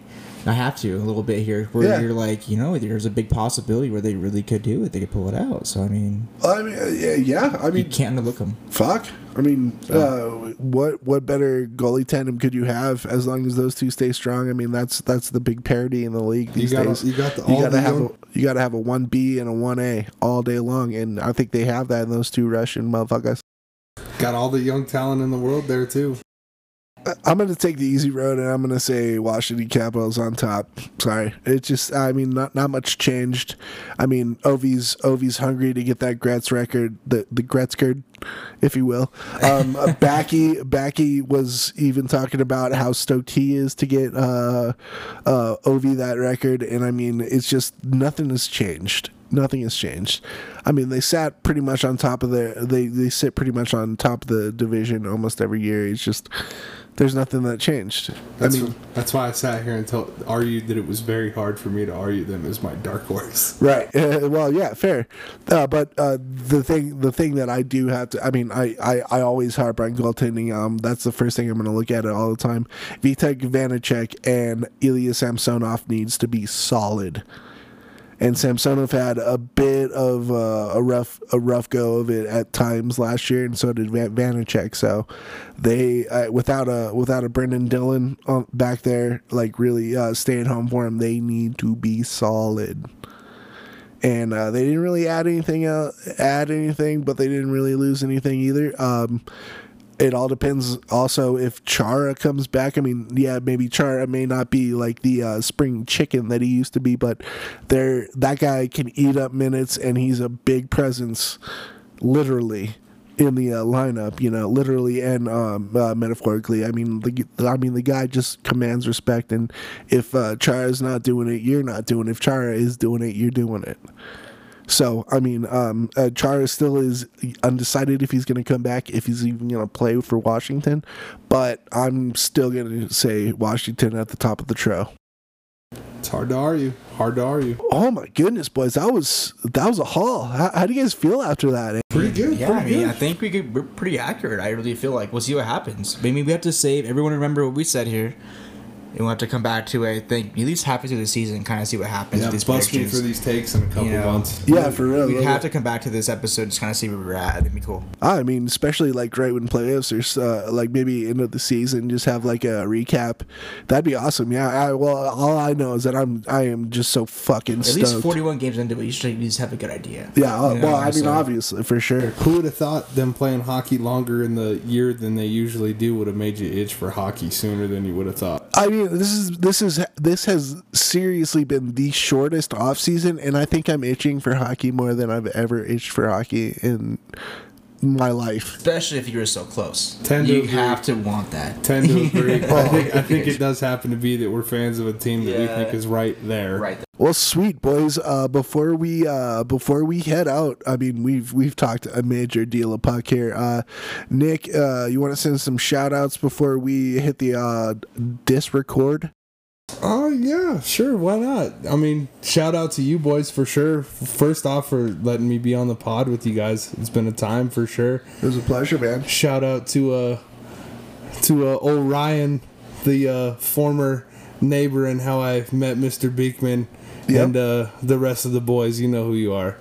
I have to a little bit here, where Yeah. you're like, you know, there's a big possibility where they really could do it. They could pull it out. So I mean, I mean, uh, yeah, yeah. I you can't look them. fuck. I mean, uh, what what better goalie tandem could you have as long as those two stay strong? I mean, that's that's the big parity in the league these gotta- days. you got the- you all gotta the have a, you gotta have a one B and a one A all day long, and I think they have that in those two Russian motherfuckers. Got all the young talent in the world there too. I'm gonna take the easy road, and I'm gonna say Washington Capitals on top. Sorry, it just I mean not not much changed. I mean Ovi's Ovi's hungry to get that Gretz record, the the Gretzkerd, if you will. Um, Backy Backy was even talking about how stoked he is to get uh, uh, Ovi that record, and I mean it's just nothing has changed. Nothing has changed. I mean, they sat pretty much on top of the. They they sit pretty much on top of the division almost every year. It's just there's nothing that changed. That's, I mean, that's why I sat here and tell, argued that it was very hard for me to argue them as my dark horse. right? Uh, well, yeah, fair. Uh, but uh, the thing, the thing that I do have to, I mean, I, I, I always harp on goaltending. Um, that's the first thing I'm going to look at it all the time. Vitek Vanecek and Ilya Samsonov needs to be solid. And Samsonov had a bit of uh, a rough a rough go of it at times last year, and so did Van- Vanecek. So they uh, without a without a Brendan Dillon on, back there, like really uh, staying home for him, they need to be solid. And uh, they didn't really add anything uh, add anything, but they didn't really lose anything either. Um, it all depends also if Chara comes back. I mean, yeah, maybe Chara may not be like the uh, spring chicken that he used to be, but there that guy can eat up minutes and he's a big presence, literally in the uh, lineup. You know, literally and um, uh, metaphorically. I mean, the I mean the guy just commands respect, and if uh, Chara's not doing it, you're not doing it. If Chara is doing it, you're doing it. So I mean, um, uh, Chara still is undecided if he's going to come back, if he's even going to play for Washington. But I'm still going to say Washington at the top of the tro. It's hard to argue. Hard to argue. Oh my goodness, boys, that was that was a haul. How, how do you guys feel after that? Pretty good. Yeah, I mean, good. I think we could, we're pretty accurate. I really feel like we'll see what happens. Maybe we have to save everyone. Remember what we said here, and we'll have to come back to it. I think at least halfway through the season, kind of see what happens yeah, with these bust me predictions. for these takes in a couple You know. months. Yeah, for real. We'd yeah. have to come back to this episode, just kind of see where we're at. It'd be cool. I mean, especially like right when playoffs are uh, like maybe end of the season, just have like a recap. That'd be awesome. Yeah. I, well, all I know is that I'm I am just so fucking At stoked. least forty-one games into it, you should at least have a good idea. yeah. uh, You well, know, I mean, so- obviously for sure. Who would have thought them playing hockey longer in the year than they usually do would have made you itch for hockey sooner than you would have thought? I mean, this is this is this has seriously been the shortest off season, and I think I'm itching for hockey more than I've ever itched for hockey in my life. Especially if you're so close. Tend to you agree. have to want that. Tend to agree. I think I think it does happen to be that we're fans of a team that we think is right there. Right. Well, sweet boys. Uh, before we uh, before we head out, I mean we've we've talked a major deal of puck here. Uh, Nick, uh, you want to send some shout outs before we hit the uh, disc record? Oh yeah, sure. Why not? I mean, shout out to you boys for sure. First off, for letting me be on the pod with you guys. It's been a time for sure. It was a pleasure, man. Shout out to uh to uh, old Ryan, the uh, former neighbor, and how I met Mr. Beekman Yep. and uh, the rest of the boys. You know who you are.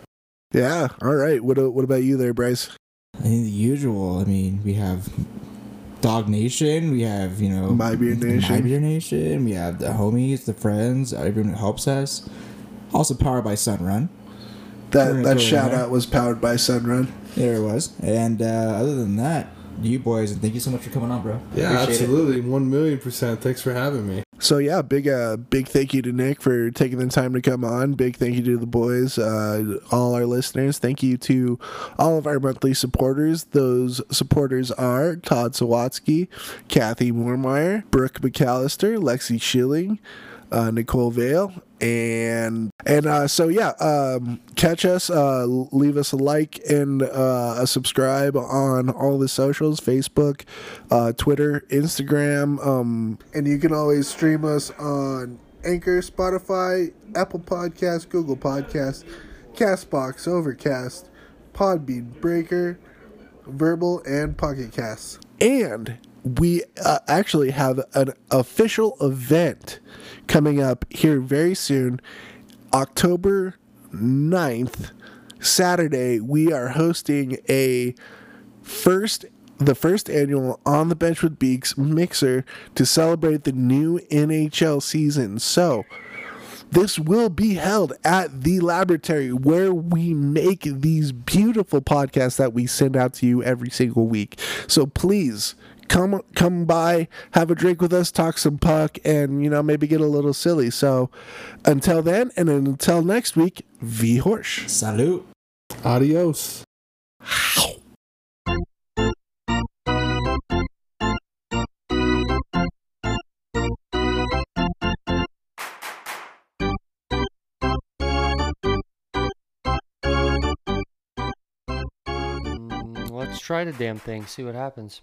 Yeah. All right. What uh, what about you there, Bryce? I think the usual. I mean, we have Dog Nation. We have you know My Beer Nation. My Beer Nation. We have the homies, the friends, everyone that helps us. Also powered by Sunrun. That that throw shout out was powered by Sunrun. There it was. And uh, other than that, you boys, and thank you so much for coming on, bro. Yeah, Appreciate it. absolutely, one million percent. Thanks for having me. So yeah, big uh big thank you to Nick for taking the time to come on. Big thank you to the boys, uh, all our listeners. Thank you to all of our monthly supporters. Those supporters are Todd Sawatsky, Kathy Moormeyer, Brooke McAllister, Lexi Schilling, uh, Nicole Vale, and and uh, so yeah, um, catch us, uh, leave us a like and uh, a subscribe on all the socials: Facebook, uh, Twitter, Instagram, um, and you can always stream us on Anchor, Spotify, Apple podcast Google podcast Castbox, Overcast, Podbean, Breaker, Verbal, and Pocket Casts. And we uh, actually have an official event coming up here very soon, October 9th, Saturday. We are hosting a first the first annual on the bench with beaks mixer to celebrate the new NHL season. So, this will be held at the laboratory where we make these beautiful podcasts that we send out to you every single week. So please come come by, have a drink with us, talk some puck, and you know maybe get a little silly. So until then, and until next week, V Horsch. Salute. Adios. Mm, Let's try the damn thing, see what happens.